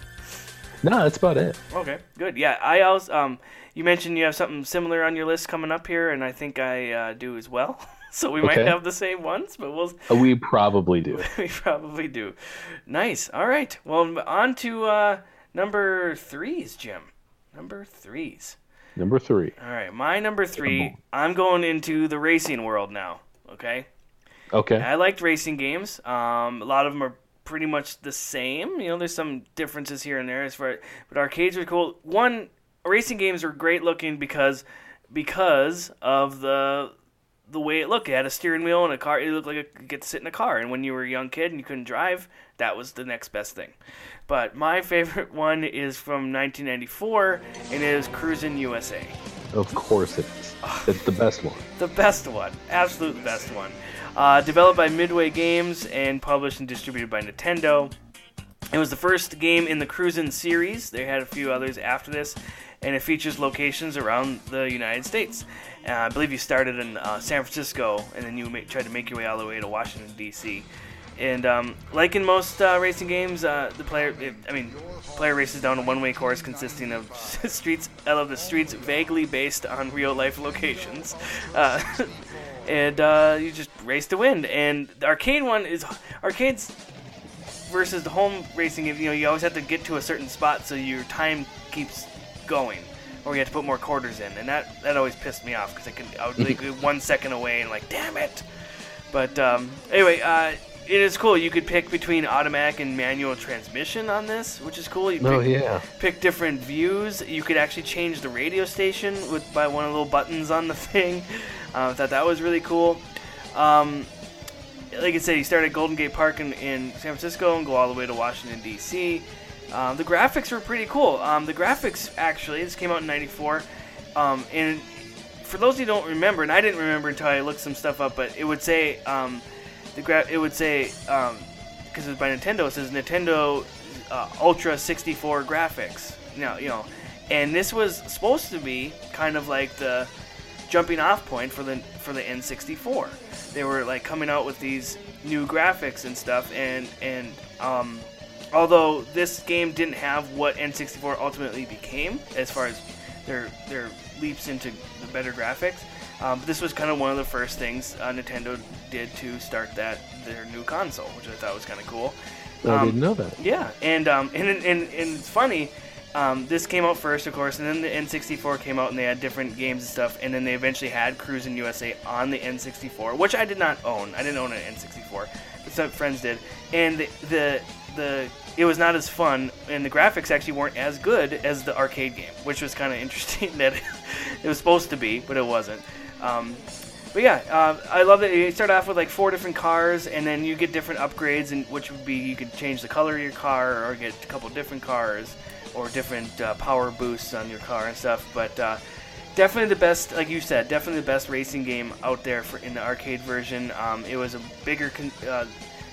no, that's about it. Okay, good. Yeah, I also um, you mentioned you have something similar on your list coming up here, and I think I uh, do as well. [laughs] [laughs] so we might have the same ones, but we'll Uh, We probably do. [laughs] we probably do. Nice. All right. Well, on to uh, number threes, Jim. Number threes. Number three. All right, my number three. I'm going into the racing world now. Okay. Okay. I liked racing games. Um, a lot of them are pretty much the same. You know, there's some differences here and there as far, but arcades are cool. One, racing games are great looking because because of the the way it looked. It had a steering wheel and a car. It looked like a, you get to sit in a car. And when you were a young kid and you couldn't drive, that was the next best thing. But my favorite [laughs] one is from 1994, and it is Cruis'n USA. Of course it is. It's the best one. The best one. Absolute best one. Uh, developed by Midway Games and published and distributed by Nintendo. It was the first game in the Cruis'n series. They had a few others after this, and it features locations around the United States. Uh, I believe you started in uh, San Francisco, and then you tried to make your way all the way to Washington D.C. And um, like in most uh, racing games, uh, the player, it, I mean, player races down a one-way course consisting of [laughs] streets. I love the streets vaguely based on real-life locations. Uh, [laughs] and uh, you just race to win. And the arcade one is arcades versus the home racing. You know, you always have to get to a certain spot so your time keeps going, or you had to put more quarters in, and that that always pissed me off because I could I would like be [laughs] one second away and like damn it. But um, anyway, uh, it is cool. You could pick between automatic and manual transmission on this, which is cool. You pick, Oh yeah. pick different views. You could actually change the radio station with by one of the little buttons on the [laughs] thing. Uh, I thought that was really cool. Um, like I said, you start at Golden Gate Park in, in San Francisco and go all the way to Washington D.C. Um, the graphics were pretty cool. Um, the graphics actually, this came out in '94, um, and for those who don't remember, and I didn't remember until I looked some stuff up, but it would say um, the gra- it would say because it's by Nintendo, it says Nintendo uh, Ultra 64 graphics. Now you know, and this was supposed to be kind of like the jumping off point for the for the N64. They were like coming out with these new graphics and stuff, and and um, although this game didn't have what N64 ultimately became, as far as their their leaps into the better graphics, um, this was kind of one of the first things uh, Nintendo did to start that their new console, which I thought was kind of cool. I Um, didn't know that. yeah, and um, and, and and it's funny. Um, this came out first, of course, and then the N64 came out, and they had different games and stuff, and then they eventually had Cruis'n USA on the N64, which I did not own. I didn't own an N64, but some friends did, and the the, the it was not as fun, and the graphics actually weren't as good as the arcade game, which was kind of interesting [laughs] that it was supposed to be, but it wasn't. Um, but yeah, uh, I love that you start off with like four different cars, and then you get different upgrades, and which would be you could change the color of your car, or get a couple different cars, or different uh, power boosts on your car and stuff. But uh, definitely the best, like you said, definitely the best racing game out there for in the arcade version. Um, it was a bigger, con- uh,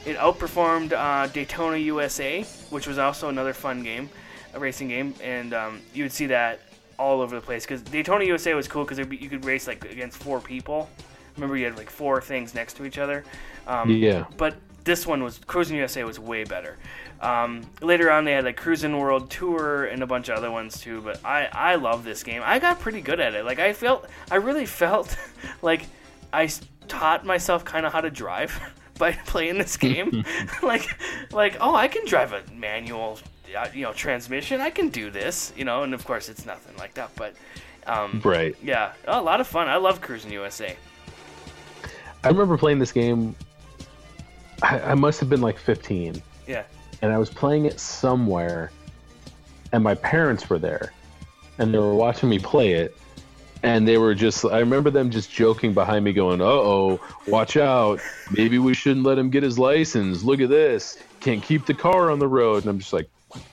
it outperformed uh, Daytona USA, which was also another fun game, a racing game, and um, you would see that all over the place because Daytona USA was cool because you could race like against four people. Remember, you had like four things next to each other. Um, Yeah. But this one was Cruis'n USA was way better. Um, later on, they had like Cruising World Tour and a bunch of other ones too. But I I love this game. I got pretty good at it. Like I felt I really [laughs] felt like I taught myself kind of how to drive [laughs] by [laughs] playing this game. [laughs] like like oh I can drive a manual uh, you know transmission. I can do this. You know, and of course it's nothing like that. But um, Right. yeah, a lot of fun. I love Cruis'n USA. I remember playing this game. I, I must have been like 15, Yeah. and I was playing it somewhere, and my parents were there, and they were watching me play it, and they were just. I remember them just joking behind me, going, "Uh oh, watch out! Maybe we shouldn't let him get his license. Look at this. Can't keep the car on the road." And I'm just like,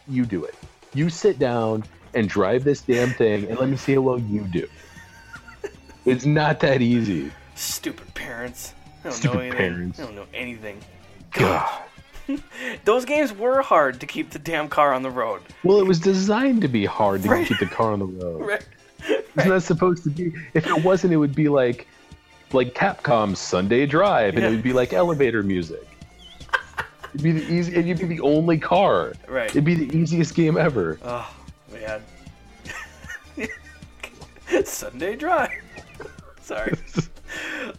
"You do it. You sit down. and drive this damn thing and let me see how well you do. [laughs] It's not that easy. Stupid parents. They don't Stupid know anything. parents. i don't know anything. God. [laughs] Those games were hard to keep the damn car on the road. Well, it was designed to be hard to Right. keep the car on the road. [laughs] Right. It's not supposed to be. If it wasn't, it would be like, like Capcom's Sunday Drive, and Yeah. it would be like elevator music. It'd be the easy, and you'd be the only car. Right. It'd be the easiest game ever. Oh man. [laughs] Sunday drive. [laughs] Sorry.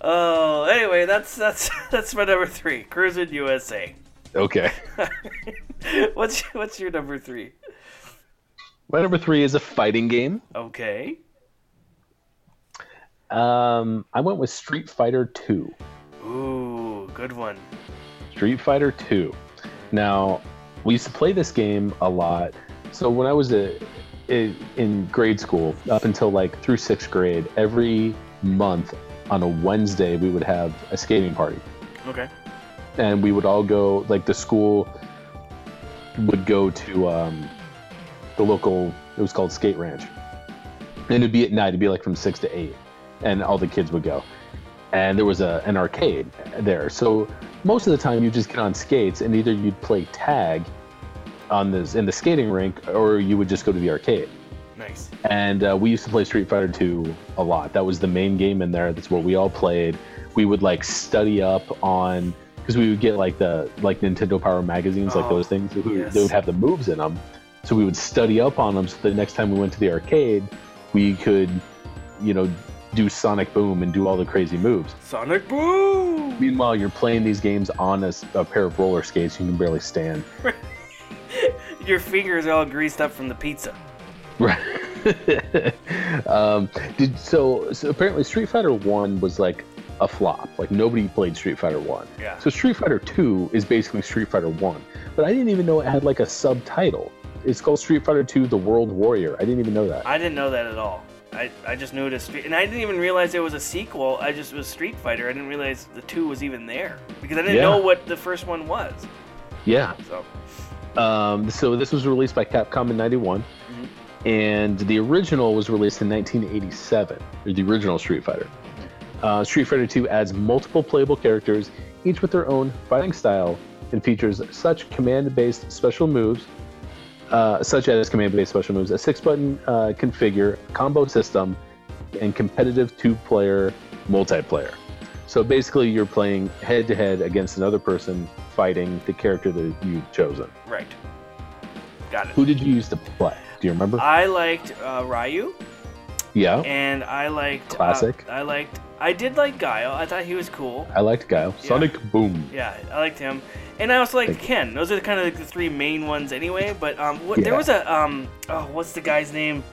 Oh, anyway, that's that's that's my number three. Cruis'n USA. Okay. [laughs] what's what's your number three? My number three is a fighting game. Okay. Um, I went with Street Fighter Two. Ooh, good one. Street Fighter 2. Now, we used to play this game a lot. So when I was a, i- in grade school, up until like through sixth grade, every month on a Wednesday, we would have a skating party. Okay. And we would all go, like the school would go to um, the local, it was called Skate Ranch. And it'd be at night, it'd be like from six to eight. And all the kids would go and there was a an arcade there. So most of the time you just get on skates and either you'd play tag on this in the skating rink or you would just go to the arcade. Nice. And uh, we used to play Street Fighter 2 a lot. That was the main game in there. That's what we all played. We would like study up on because we would get like the like Nintendo Power magazines, like Oh, those things. Yes. They would have the moves in them, so we would study up on them. So the next time we went to the arcade, we could, you know, do Sonic Boom and do all the crazy moves. Sonic Boom. Meanwhile, you're playing these games on a pair of roller skates. You can barely stand. [laughs] Your fingers are all greased up from the pizza. Right. [laughs] um, did so, so? Apparently, Street Fighter One was like a flop. Like nobody played Street Fighter One. Yeah. So Street Fighter Two is basically Street Fighter One, but I didn't even know it had like a subtitle. It's called Street Fighter II: The World Warrior. I didn't even know that. I didn't know that at all. I, I just knew it as Street, and I didn't even realize it was a sequel. I just was Street Fighter. I didn't realize the two was even there because I didn't Yeah. know what the first one was. Yeah. So Um, so this was released by Capcom in '91, and the original was released in 1987. Or the original Street Fighter. Uh, Street Fighter II adds multiple playable characters, each with their own fighting style, and features such command-based special moves, uh, such as command-based special moves, a six-button uh, configure, combo system, and competitive two-player multiplayer. So basically, you're playing head-to-head against another person fighting the character that you've chosen. right, got it. Who did you use to play? Do you remember? I liked uh, Ryu, yeah, and I liked uh, Classic. I liked. I did like Guile. I thought he was cool. I liked Guile. Yeah. Sonic Boom. Yeah, I liked him, and I also liked Thank. Ken. Those are kind of like the three main ones, anyway. But um, what, there was a um, oh, what's the guy's name?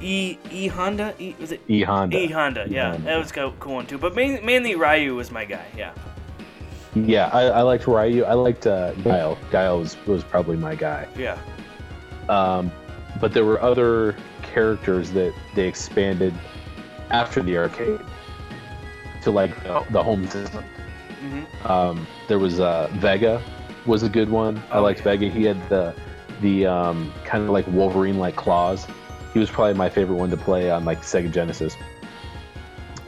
E E Honda. E was it E Honda. E Honda? Yeah, E-Honda. that was a cool one too. But main, mainly Ryu was my guy. Yeah. Yeah, I, I liked Ryu. I liked uh, Guile. Guile was, was probably my guy. Yeah. Um, but there were other characters that they expanded after the arcade to like the, the home system. hmm Um, there was uh, Vega was a good one. I Oh, liked yeah. Vega. He had the the um, kind of like Wolverine like claws. He was probably my favorite one to play on like Sega Genesis.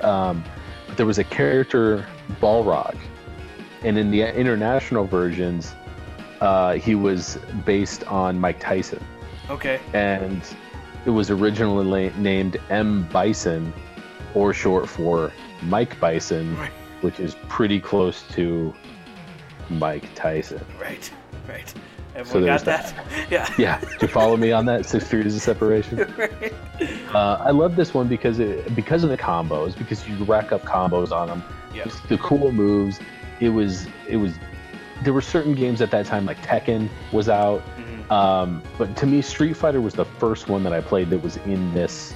Um, but there was a character Balrog, and in the international versions, uh, he was based on Mike Tyson, Okay. and it was originally named M Bison, or short for Mike Bison, Right. which is pretty close to Mike Tyson. Right. Right. Everyone there's got that. [laughs] Yeah. Yeah, Do you follow me on that? Six degrees of separation. [laughs] right. Uh, I love this one because it, because of the combos, because you rack up combos on them. Yeah. The cool moves. It was it was. There were certain games at that time like Tekken was out. Um, but to me, Street Fighter was the first one that I played that was in this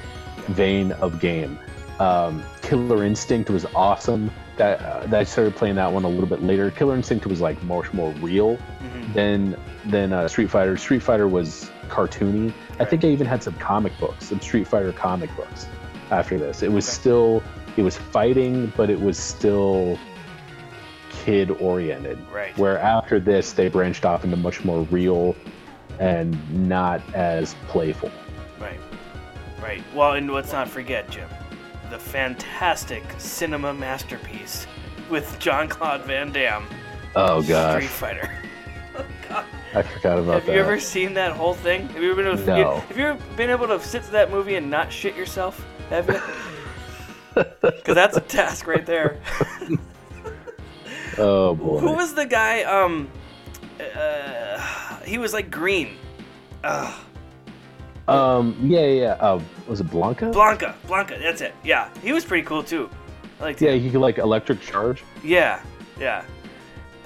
vein of game. Um, Killer Instinct was awesome. That, uh, that I started playing that one a little bit later. Killer Instinct was like much more real Mhm. than than uh, Street Fighter. Street Fighter was cartoony. I think I even had some comic books, some Street Fighter comic books. After this, it was Okay. still it was fighting, but it was still kid oriented. Right. Where after this, they branched off into much more real and not as playful. Right. Right. Well, and let's not forget, Jim, the fantastic cinema masterpiece with Jean-Claude Van Damme, Oh Street gosh, Fighter. [laughs] Oh, God. I forgot about Have that. Have you ever seen that whole thing? Have you ever been able to, No. have you ever been able to sit to that movie and not shit yourself? Have you? [laughs] Because that's a task right there. [laughs] Oh boy. Who was the guy? Um, uh, he was like green. Uh, Um. Yeah. Yeah. yeah. Uh, was it Blanka? Blanka, Blanka. That's it. Yeah, he was pretty cool too. I liked yeah. him. He could like electric charge. Yeah, yeah.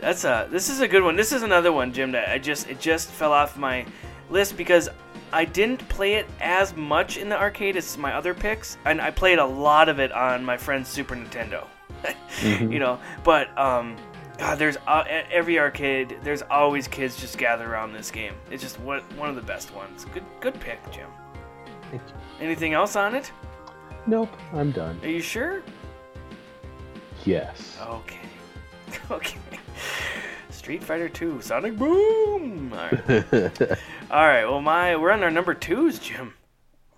That's a. This is a good one. This is another one, Jim. That I just it just fell off my list because I didn't play it as much in the arcade as my other picks, and I played a lot of it on my friend's Super Nintendo. [laughs] You know, but um, God, there's uh, at every arcade. There's always kids just gather around this game. It's just one one of the best ones. Good good pick, Jim. Thank you. Anything else on it? Nope. I'm done. Are you sure? Yes. Okay. [laughs] Okay. Street Fighter 2, Sonic Boom. [laughs] All right. All right. Well, my we're on our number twos, Jim.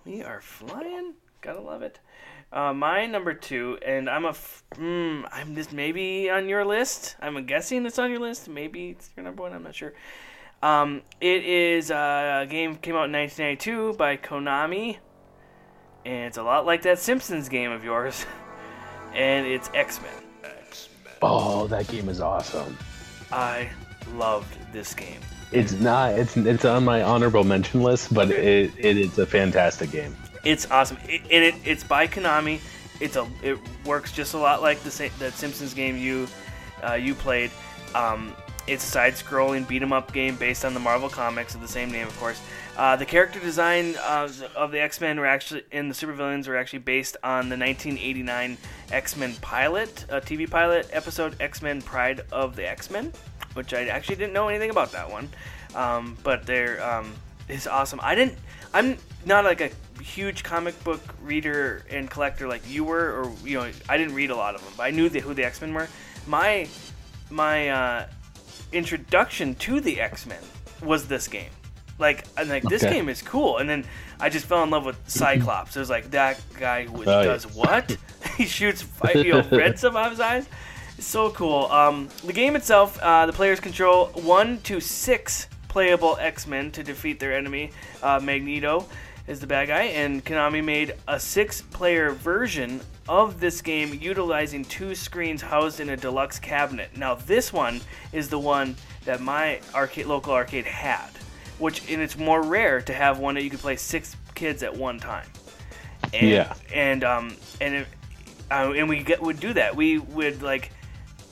We are flying. Gotta love it. Uh, my number two, and I'm a, f- mm, I'm this maybe on your list. I'm guessing it's on your list. Maybe it's your number one. I'm not sure. Um, it is uh, a game came out in 1992 by Konami, and it's a lot like that Simpsons game of yours, [laughs] and it's X Men. Oh, that game is awesome. I loved this game. It's not. It's it's on my honorable mention list, but it, it is a fantastic game. It's awesome, it, and it, it's by Konami. It's a it works just a lot like the that Simpsons game you uh, you played. Um, it's a side-scrolling beat 'em up game based on the Marvel comics of the same name, of course. Uh, the character design of the X-Men were actually in the supervillains were actually based on the 1989 X-Men pilot, uh, TV pilot episode X-Men: Pride of the X-Men, which I actually didn't know anything about that one. Um, but they're um, it's awesome. I didn't. I'm not like a huge comic book reader and collector like you were, or you know, I didn't read a lot of them, but I knew the, who the X Men were. My my uh, introduction to the X Men was this game. Like, I'm like this Okay. game is cool, and then I just fell in love with Cyclops. It was like that guy who Oh, does yeah. what? [laughs] [laughs] he shoots you know red stuff out of his eyes. It's so cool. Um, the game itself, uh, the players control one to six playable X-Men to defeat their enemy. Uh, Magneto is the bad guy, and Konami made a six-player version of this game utilizing two screens housed in a deluxe cabinet. Now, this one is the one that my arcade, local arcade had, which and it's more rare to have one that you could play six kids at one time. And, Yeah. And um and it, uh, and we get, would do that. We would like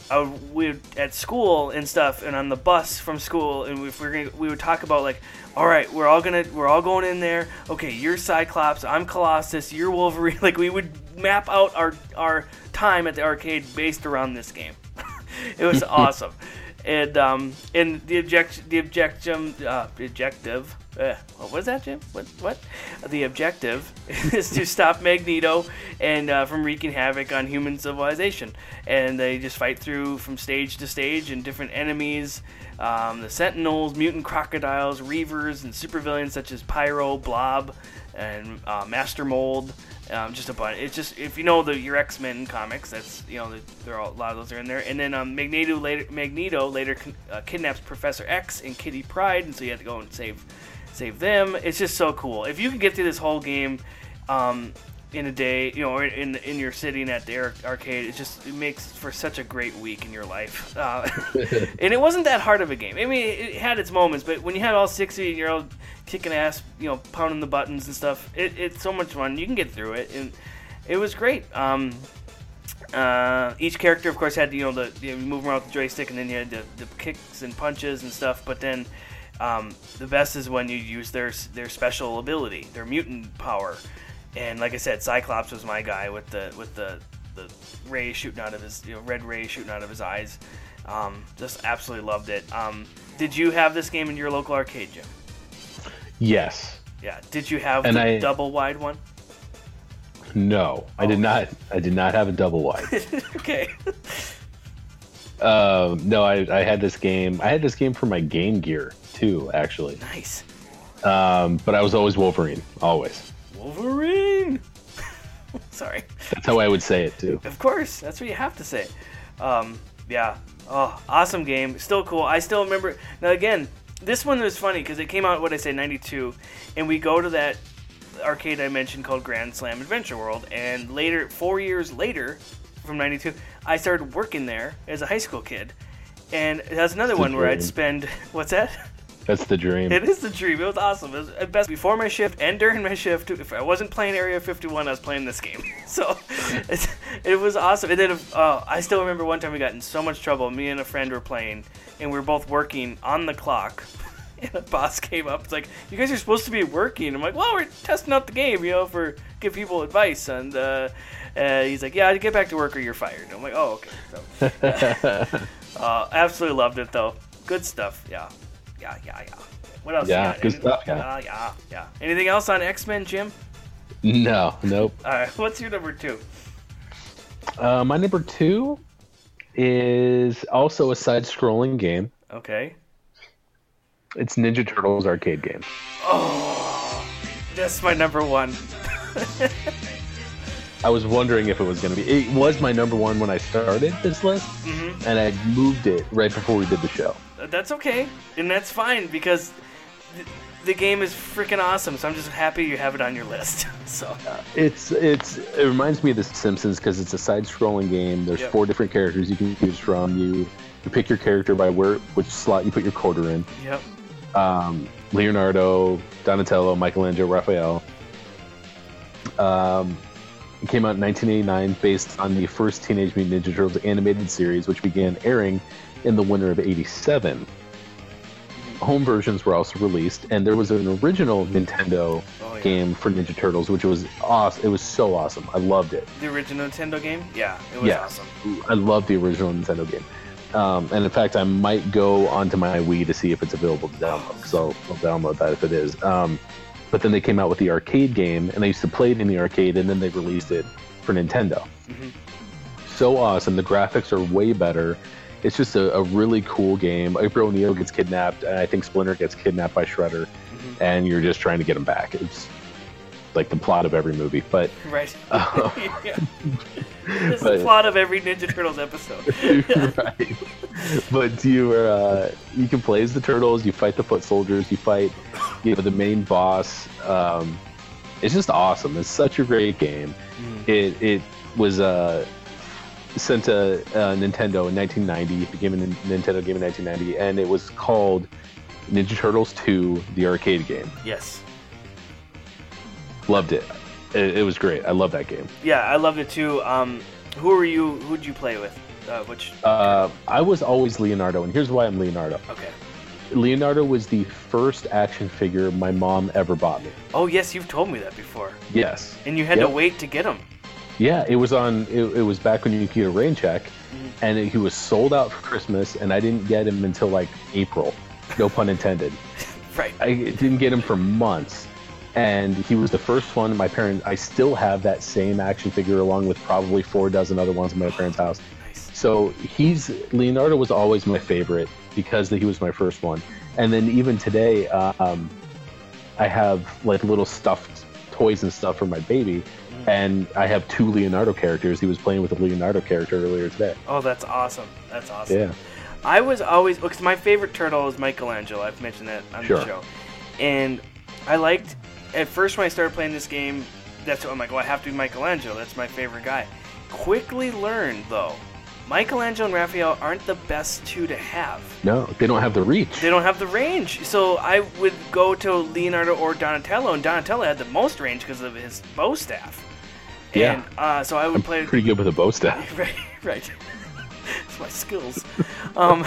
uh, we at school and stuff, and on the bus from school, and we are gonna, we would talk about like, all right, we're all gonna, we're all going in there. Okay, you're Cyclops, I'm Colossus, you're Wolverine. [laughs] Like we would map out our our time at the arcade based around this game. [laughs] it was [laughs] awesome, and um and the object the objection uh, objective. Uh, what was that, Jim? What? What? The objective is to stop Magneto and uh, from wreaking havoc on human civilization. And they just fight through from stage to stage and different enemies. Um, the Sentinels, mutant crocodiles, Reavers, and supervillains such as Pyro, Blob, and uh, Master Mold. Um, just a bunch. It's just if you know the your X Men comics, that's you know a lot of those are in there. And then um, Magneto later Magneto later uh, kidnaps Professor X and Kitty Pryde, and so you have to go and save save them. It's just so cool. If you can get through this whole game um, in a day, you know, in in your sitting at the arcade, it just it makes for such a great week in your life. Uh, [laughs] and it wasn't that hard of a game. I mean, it had its moments, but when you had all sixty year old kicking ass, you know, pounding the buttons and stuff, it, it's so much fun. You can get through it, and it was great. Um, uh, each character, of course, had you know the you know, move around with the joystick, and then you had the, the kicks and punches and stuff. But then um, the best is when you use their their special ability, their mutant power. And like I said, Cyclops was my guy with the with the the ray shooting out of his you know red ray shooting out of his eyes. Um, just absolutely loved it. Um, did you have this game in your local arcade, Jim? Yes. Yeah. Did you have And the I- double wide one? No, I did not. I did not have a double wide. [laughs] okay. Um, no, I, I had this game. I had this game for my Game Gear too, actually. nice. Um, but I was always Wolverine, always. Wolverine. Sorry. That's how I would say it too. Of course, that's what you have to say. Um, yeah. Oh, awesome game. Still cool. I still remember. Now again, this one was funny because it came out what I say '92, and we go to that arcade I mentioned called Grand Slam Adventure World, and later, four years later, from '92, I started working there as a high school kid, and that's another one where I'd spend [laughs] what's that? That's the dream. It is the dream. It was awesome. It was at best before my shift and during my shift. If I wasn't playing Area 51, I was playing this game. [laughs] So [laughs] it was awesome. And then uh, I still remember one time we got in so much trouble. Me and a friend were playing, and we were both working on the clock. [laughs] And the boss came up. It's like, you guys are supposed to be working. I'm like, well, we're testing out the game, you know, for give people advice. And uh, uh, he's like, yeah, get back to work or you're fired. I'm like, oh, okay. So, uh, absolutely loved it though. Good stuff. Yeah, yeah, yeah, yeah. What else? Yeah, good stuff, yeah. Uh, yeah, yeah. Anything else on X Men, Jim? No, nope. All right. [laughs] What's your number two? Uh, my number two is also a side-scrolling game. Okay. It's Ninja Turtles arcade game. Oh, that's my number one. [laughs] I was wondering if it was going to be. It was my number one when I started this list, Mm-hmm. and I moved it right before we did the show. That's okay, and that's fine because th- the game is freaking awesome. So I'm just happy you have it on your list. [laughs] So It's it's it reminds me of The Simpsons because it's a side-scrolling game. There's Yep. four different characters you can choose from. You you pick your character by where which slot you put your quarter in. yep. um, Leonardo, Donatello, Michelangelo, Raphael. Um, it came out in 1989 based on the first Teenage Mutant Ninja Turtles animated series, which began airing in the winter of 87. Home versions were also released, and there was an original Nintendo Oh, yeah. game for Ninja Turtles, which was awesome. It was so awesome. I loved it. The original Nintendo game. Yeah, it was Yeah. awesome. I love the original Nintendo game. Um, and in fact, I might go onto my Wii to see if it's available to download. So I'll download that if it is. Um, but then they came out with the arcade game, and I used to play it in the arcade, and then they released it for Nintendo. Mhm. So awesome! The graphics are way better. It's just a, a really cool game. April O'Neil gets kidnapped, and I think Splinter gets kidnapped by Shredder, Mhm. and you're just trying to get him back. It's like the plot of every movie, but Right. [laughs] [laughs] Yeah. It's But- the plot of every Ninja Turtles episode. [laughs] right. But you are uh, you can play as the turtles. You fight the foot soldiers. You fight you know the main boss. Um, it's just awesome. It's such a great game. It it was uh, sent a, uh, Nintendo in 1990. It became a Nintendo game in 1990, and it was called Ninja Turtles 2: The Arcade Game. yes. Loved it. It, it was great. I love that game. Yeah, I loved it too. Um, who were you? Who'd you play with? Uh, which? Uh, I was always Leonardo, and here's why I'm Leonardo. Okay. Leonardo was the first action figure my mom ever bought me. Oh yes, you've told me that before. Yes. And you had Yep. to wait to get them. Yeah, it was on. It, it was back when you could get a rain check, and he was sold out for Christmas, and I didn't get him until like April. No pun intended. [laughs] Right. I didn't get him for months, and he was the first one. My parents. I still have that same action figure, along with probably four dozen other ones in my parents' house. Nice. So he's Leonardo was always my favorite because he was my first one, and then even today, uh, um, I have like little stuffed toys and stuff for my baby, and I have two Leonardo characters. He was playing with a Leonardo character earlier today. Oh, that's awesome. That's awesome. Yeah, I was always because my favorite turtle is Michelangelo. I've mentioned that on Sure. the show, and I liked at first when I started playing this game. That's what I'm like. Well, I have to be Michelangelo. That's my favorite guy. Quickly learned though, Michelangelo and Raphael aren't the best two to have. no, they don't have the reach. They don't have the range. So I would go to Leonardo or Donatello, and Donatello had the most range because of his bow staff. Yeah. And uh, so I would I'm play. pretty good with a bow staff. [laughs] right, right. [laughs] it's my skills. Um,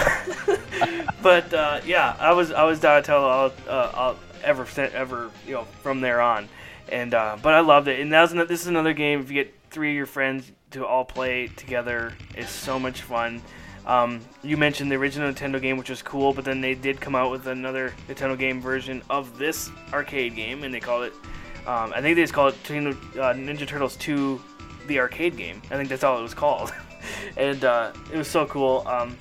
[laughs] but uh, yeah, I was I was Donatello all, uh, all, ever ever you know from there on, and uh, but I loved it. And that was this is another game. If you get three of your friends to all play together, is so much fun. Um, you mentioned the original Nintendo game, which was cool, but then they did come out with another Nintendo game version of this arcade game, and they called it. Um, I think they just called it uh, Ninja Turtles 2, the arcade game. I think that's all it was called, [laughs] and uh, it was so cool. Um,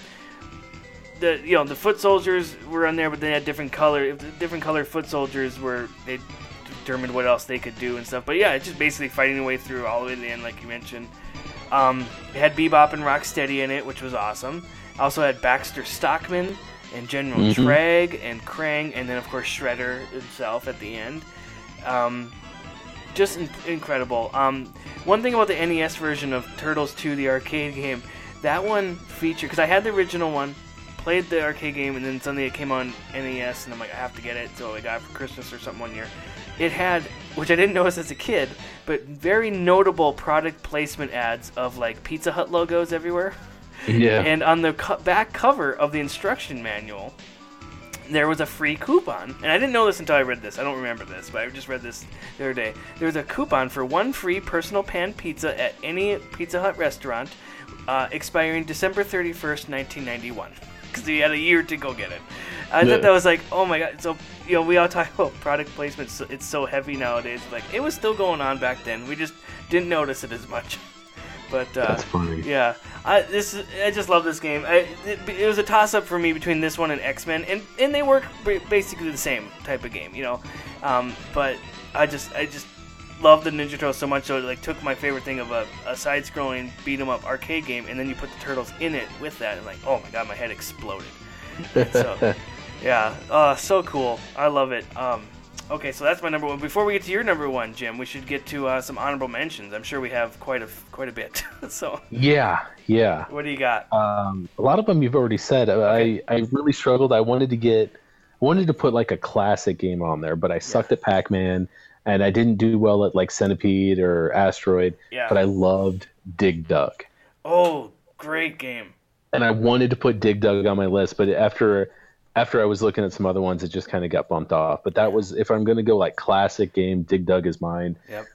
the you know the foot soldiers were on there, but they had different color, different color foot soldiers were they determined what else they could do and stuff. But yeah, it's just basically fighting your way through all the way to the end, like you mentioned. Um, it had Bebop and Rocksteady in it, which was awesome. Also had Baxter Stockman and General Mhm. Traag and Krang, and then of course Shredder himself at the end. Um, just in- incredible. Um, one thing about the NES version of Turtles 2, the arcade game, that one feature because I had the original one, played the arcade game, and then suddenly it came on NES, and I'm like, I have to get it, so I got it for Christmas or something one year. It had, which I didn't notice as a kid, but very notable product placement ads of like Pizza Hut logos everywhere. Yeah. And on the co- back cover of the instruction manual, there was a free coupon. And I didn't know this until I read this. I don't remember this, but I just read this the other day. There was a coupon for one free personal pan pizza at any Pizza Hut restaurant, uh, expiring December 31st, 1991. Because you had a year to go get it. I Yeah. thought that was like, oh my god. So, you know, we all talk [laughs] about product placement. So it's so heavy nowadays. Like, it was still going on back then. We just didn't notice it as much. [laughs] But uh, That's funny. yeah, I this I just love this game. I, it, it was a toss up for me between this one and X Men, and and they work ba- basically the same type of game, you know. Um, but I just I just love the Ninja Turtles so much, so it like took my favorite thing of a, a side scrolling beat 'em up arcade game, and then you put the turtles in it with that, and like oh my god, my head exploded. [laughs] So yeah, uh, so cool. I love it. Um, okay, so that's my number one. Before we get to your number one, Jim, we should get to uh, some honorable mentions. I'm sure we have quite a quite a bit. [laughs] so Yeah, yeah. what do you got? Um, a lot of them you've already said. I, I really struggled. I wanted to get, I wanted to put like a classic game on there, but I sucked at Pac Man, and I didn't do well at like Centipede or Asteroid. Yeah. But I loved Dig Dug, Oh, great game. and I wanted to put Dig Dug on my list, but after after I was looking at some other ones, it just kind of got bumped off. But that was if I'm gonna go like classic game, Dig Dug is mine. Yep.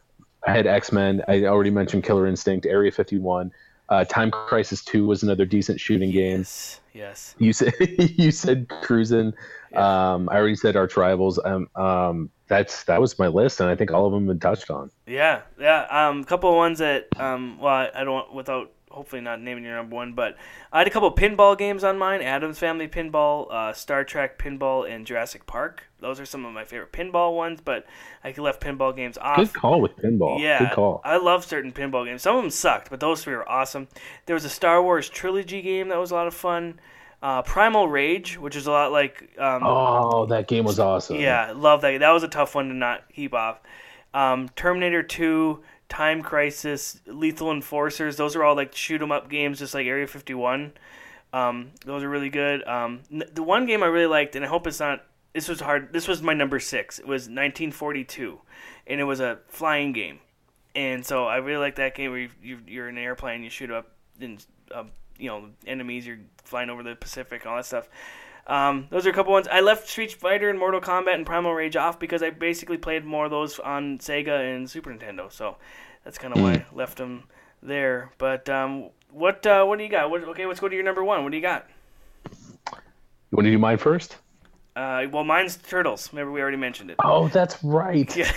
I had X Men. I already mentioned Killer Instinct, Area 51. Uh, Time Crisis 2 was another decent shooting game. Yes. Yes. You said [laughs] you said cruising. Um, I already said arch rivals. Um, um, that's that was my list, and I think all of them have been touched on. Yeah. Yeah. Um, a couple of ones that um, well, I, I don't without hopefully not naming your number one, but I had a couple pinball games on mine. Addams Family Pinball, uh, Star Trek Pinball, and Jurassic Park. Those are some of my favorite pinball ones, but I left pinball games off. Good call with pinball. Yeah, Good call. I love certain pinball games. Some of them sucked, but those three were awesome. There was a Star Wars trilogy game that was a lot of fun. Uh, Primal Rage, which is a lot like um, Oh, that game was awesome. yeah, love that. That was a tough one to not keep off. Um, Terminator 2, Time Crisis, Lethal Enforcers. Those are all like shoot 'em up games, just like Area 51. Um, those are really good. Um, the one game I really liked, and I hope it's not. This was hard. This was my number six. It was 1942, and it was a flying game. And so I really like that game where you, you, you're in an airplane, you shoot up, and uh, you know enemies. You're flying over the Pacific, all that stuff. Um, those are a couple ones. I left Street Fighter and Mortal Kombat and Primal Rage off because I basically played more of those on Sega and Super Nintendo. So that's kind of why I left them there. But um, what uh, what do you got? What, okay, let's go to your number one. What do you got? You want to do mine first? Uh, well, mine's Turtles. Remember we already mentioned it. Oh, that's right. Yeah.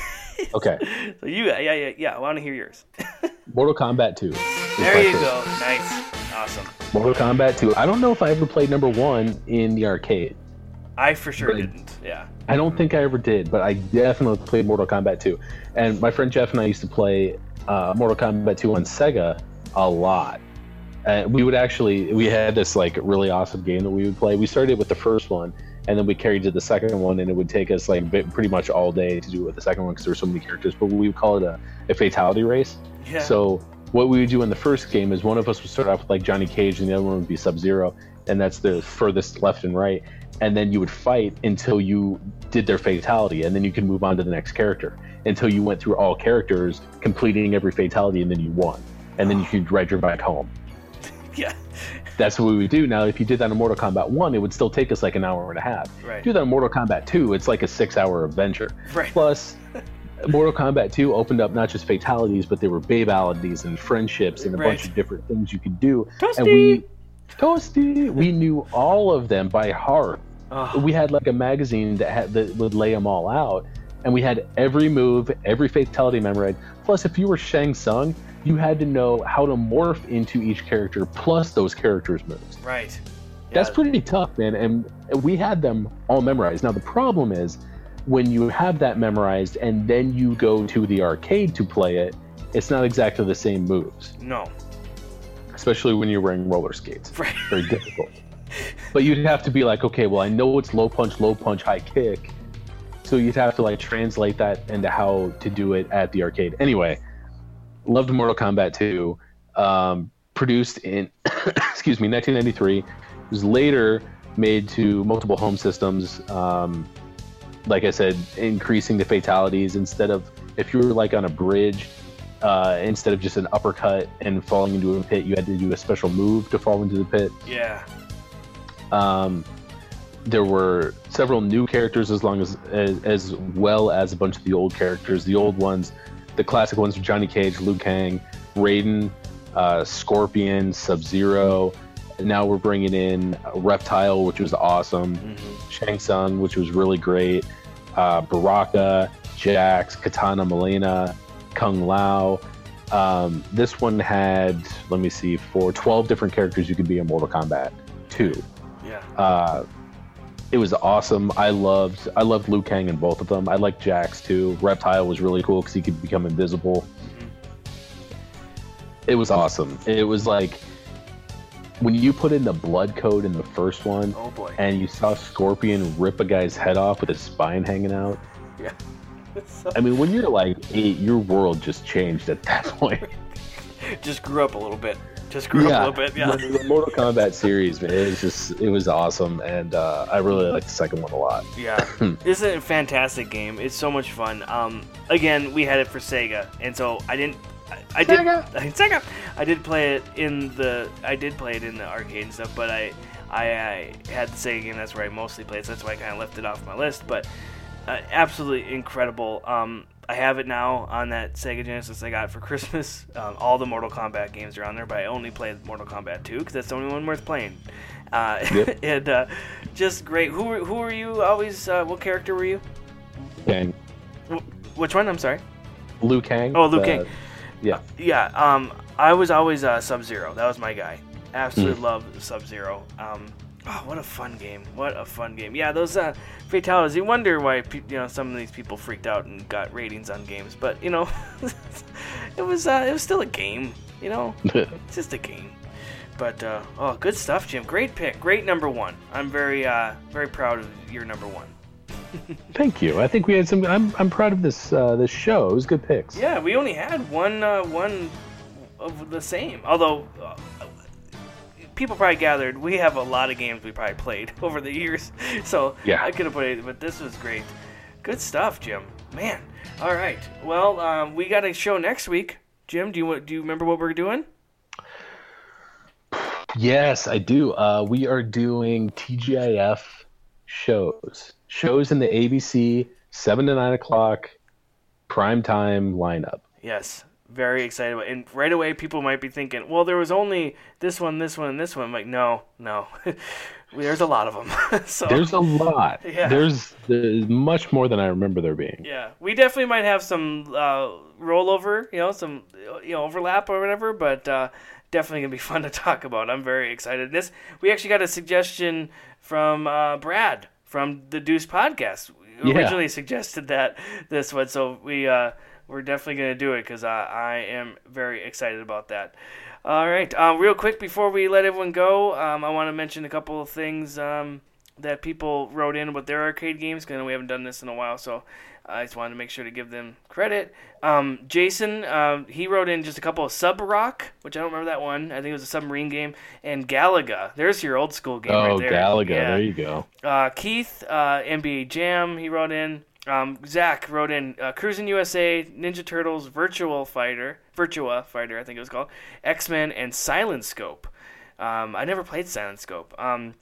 Okay. [laughs] so you, yeah, yeah, yeah. I want to hear yours. [laughs] Mortal Kombat 2. There you go. Nice. Awesome. Mortal Kombat 2. I don't know if I ever played number one in the arcade. I for sure Right. didn't. Yeah. I don't think I ever did, but I definitely played Mortal Kombat 2. And my friend Jeff and I used to play uh, Mortal Kombat 2 on Sega a lot. And we would actually, we had this like really awesome game that we would play. We started with the first one, and then we carried to the second one, and it would take us like bit- pretty much all day to do it with the second one because there were so many characters. But we would call it a, a fatality race. Yeah. So what we would do in the first game is one of us would start off with like Johnny Cage, and the other one would be Sub Zero, and that's the furthest left and right. And then you would fight until you did their fatality, and then you could move on to the next character until you went through all characters, completing every fatality, and then you won. And then you could ride your bike home. [laughs] yeah. That's what we would do. Now, if you did that in Mortal Kombat 1, it would still take us like an hour and a half. Right. Do that in Mortal Kombat 2, it's like a six hour adventure. Right. Plus, [laughs] Mortal Kombat 2 opened up not just fatalities, but there were babalities and friendships and a Right. bunch of different things you could do. Toasty! And we, Toasty, we knew all of them by heart. Oh, We had like a magazine that had that would lay them all out, and we had every move, every fatality memorized. Plus, if you were Shang Tsung, you had to know how to morph into each character plus those characters' moves. right. That's pretty tough, man. And we had them all memorized. Now the problem is when you have that memorized and then you go to the arcade to play it, it's not exactly the same moves, No. especially when you're wearing roller skates. Right. Very difficult. But you'd have to be like, okay, well, I know it's low punch, low punch, high kick. So you'd have to like translate that into how to do it at the arcade. Anyway, loved Mortal Kombat 2. Um, produced in, [coughs] excuse me, 1993. It was later made to multiple home systems. Um, like I said, increasing the fatalities instead of if you were like on a bridge, uh, instead of just an uppercut and falling into a pit, you had to do a special move to fall into the pit. Yeah. Um, there were several new characters as long as, as as well as a bunch of the old characters. The old ones, the classic ones were Johnny Cage, Liu Kang, Raiden, uh, Scorpion, Sub Zero. Now we're bringing in Reptile, which was awesome. hmm Shang Tsung, which was really great. Uh, Baraka, Jax, Kitana Mileena, Kung Lao. Um, this one had, let me see, for 12 different characters you could be in Mortal Kombat 2 Yeah. uh, it was awesome. I loved I loved Liu Kang in both of them. I liked Jax too. Reptile was really cool because he could become invisible. It was awesome. It was like when you put in the blood code in the first one, Oh boy. and you saw Scorpion rip a guy's head off with his spine hanging out. Yeah. So- [laughs] I mean, when you're like eight, your world just changed at that point. [laughs] just grew up a little bit. Just grew up a little bit. Yeah. The, the Mortal Kombat series, man, it was just it was awesome, and uh, I really liked the second one a lot. Yeah, [laughs] this is a fantastic game. It's so much fun. Um, again, we had it for Sega, and so I didn't. I, I did. [laughs] Sega. I did play it in the. I did play it in the arcade and stuff, but I, I, I had the Sega game. That's where I mostly played. So that's why I kind of left it off my list. But uh, absolutely incredible. Um, I have it now on that Sega Genesis I got for Christmas. [laughs] Um, all the Mortal Kombat games are on there, but I only played Mortal Kombat 2 because that's the only one worth playing. Uh, Yep. [laughs] and uh, just great. Who were, who were you always? Uh, what character were you? Kang, Wh- Which one? I'm sorry. Liu Kang. Oh, Liu the- Kang. Yeah, Yeah. Um, I was always uh, Sub Zero. That was my guy. Absolutely love Sub Zero. Um, oh, what a fun game! What a fun game! Yeah, those uh, fatalities. You wonder why pe- you know some of these people freaked out and got ratings on games, but you know, [laughs] it was uh, it was still a game. You know, [laughs] it's just a game. But uh, oh, good stuff, Jim. Great pick. Great number one. I'm very uh, very proud of your number one. Thank you. I think we had some. I'm, I'm proud of this uh, this show. It was good picks. Yeah, we only had one uh, one of the same. Although uh, people probably gathered, we have a lot of games we probably played [laughs] over the years. So Yeah. I could have played, but this was great. Good stuff, Jim. Man. All right. Well, um, we got a show next week. Jim, do you do you remember what we're doing? Yes, I do. Uh, we are doing TGIF shows. Shows in the ABC seven to nine o'clock prime time lineup. Yes. Very excited. about- And right away, people might be thinking, well, there was only this one, this one, and this one. I'm like, no, no. [laughs] There's a lot of them. [laughs] so There's a lot. [laughs] Yeah. There's, there's much more than I remember there being. Yeah, we definitely might have some uh, rollover, you know, some you know overlap or whatever, but uh, definitely gonna be fun to talk about. I'm very excited. This we actually got a suggestion from uh, Brad from the Deuce podcast. We Yeah. Originally suggested that this one, so we uh, we're definitely gonna do it because I, I am very excited about that. All right, uh, real quick before we let everyone go, um, I want to mention a couple of things. Um, that people wrote in with their arcade games because we haven't done this in a while, so I just wanted to make sure to give them credit. Um, Jason, um, he wrote in just a couple of Sub Rock, which I don't remember that one. I think it was a submarine game, and Galaga. There's your old school game Oh, right there. Galaga. Yeah. There you go. Uh, Keith, uh, NBA Jam, he wrote in. Um, Zach wrote in uh, Cruis'n USA, Ninja Turtles, Virtual Fighter, Virtua Fighter, I think it was called, X Men, and Silent Scope. Um, I never played Silent Scope. Um,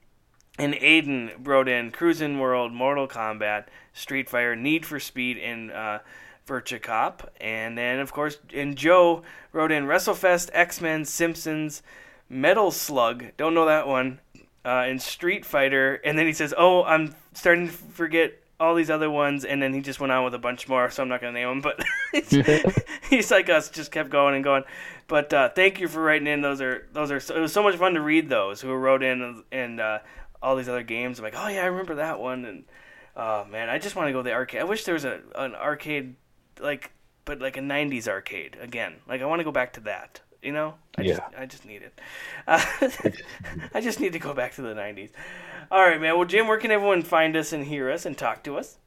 and Aiden wrote in Cruis'n World, Mortal Kombat, Street Fighter, Need for Speed, and uh, Virtua Cop. And then, of course, and Joe wrote in WrestleFest, X Men, Simpsons, Metal Slug. Don't know that one. Uh, and Street Fighter. And then he says, "Oh, I'm starting to forget all these other ones." And then he just went on with a bunch more, so I'm not gonna name them. But [laughs] he's like us, just kept going and going. But uh, thank you for writing in. Those are those are. So, it was so much fun to read those who wrote in and uh, all these other games. I'm like, oh yeah, I remember that one. And oh man, I just want to go to the arcade. I wish there was a an arcade like, but like a '90s arcade again. Like I want to go back to that. You know, I Yeah. just I just need it. Uh, [laughs] I just need to go back to the '90s. All right, man. Well, Jim, where can everyone find us and hear us and talk to us?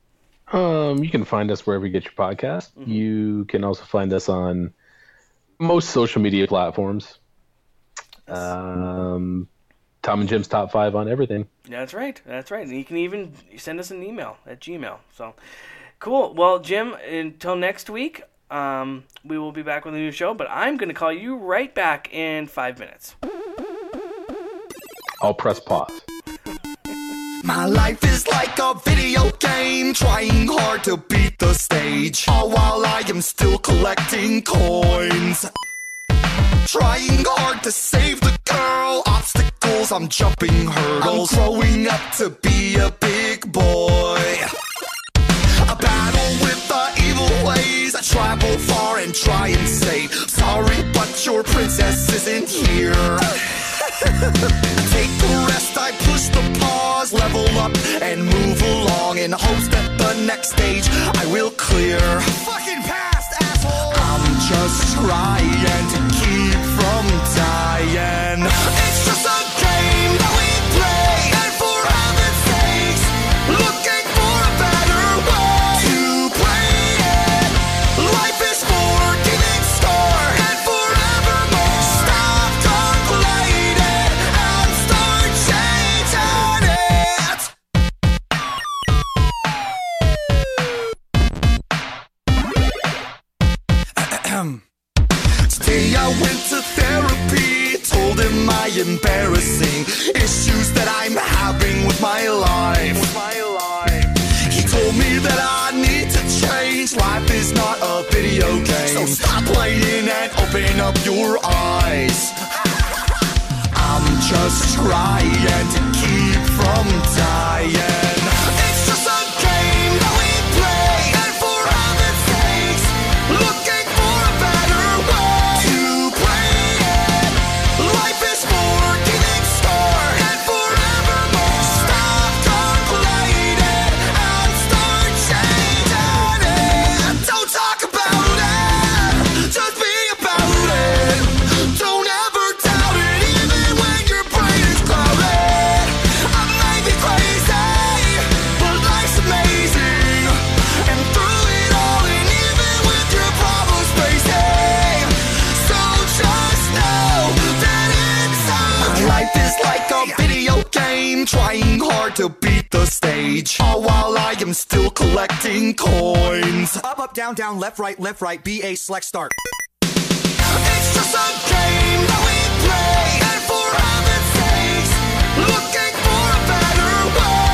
Um, you can find us wherever you get your podcast. You can also find us on most social media platforms. Um, Tom and Jim's top five on everything. That's right. That's right. And you can even send us an email at Gmail. So cool. Well, Jim, until next week, um, we will be back with a new show. But I'm going to call you right back in five minutes. I'll press pause. My life is like a video game, trying hard to beat the stage. All while I am still collecting coins. Trying hard to save the girl, obstacles, I'm jumping hurdles. I'm growing up to be a big boy. A battle with the evil ways. I travel far and try and save. Sorry, but your princess isn't here. [laughs] Take the rest, I push the pause, level up and move along in hopes that the next stage I will clear. Fucking past, asshole! I'm just trying to keep from dying. Open up your eyes. I'm just trying to keep from dying. I'm still collecting coins. Up, up, down, down, left, right, left, right, B, A, select, start. It's just a game that we play, and for heaven's sakes, looking for a better way.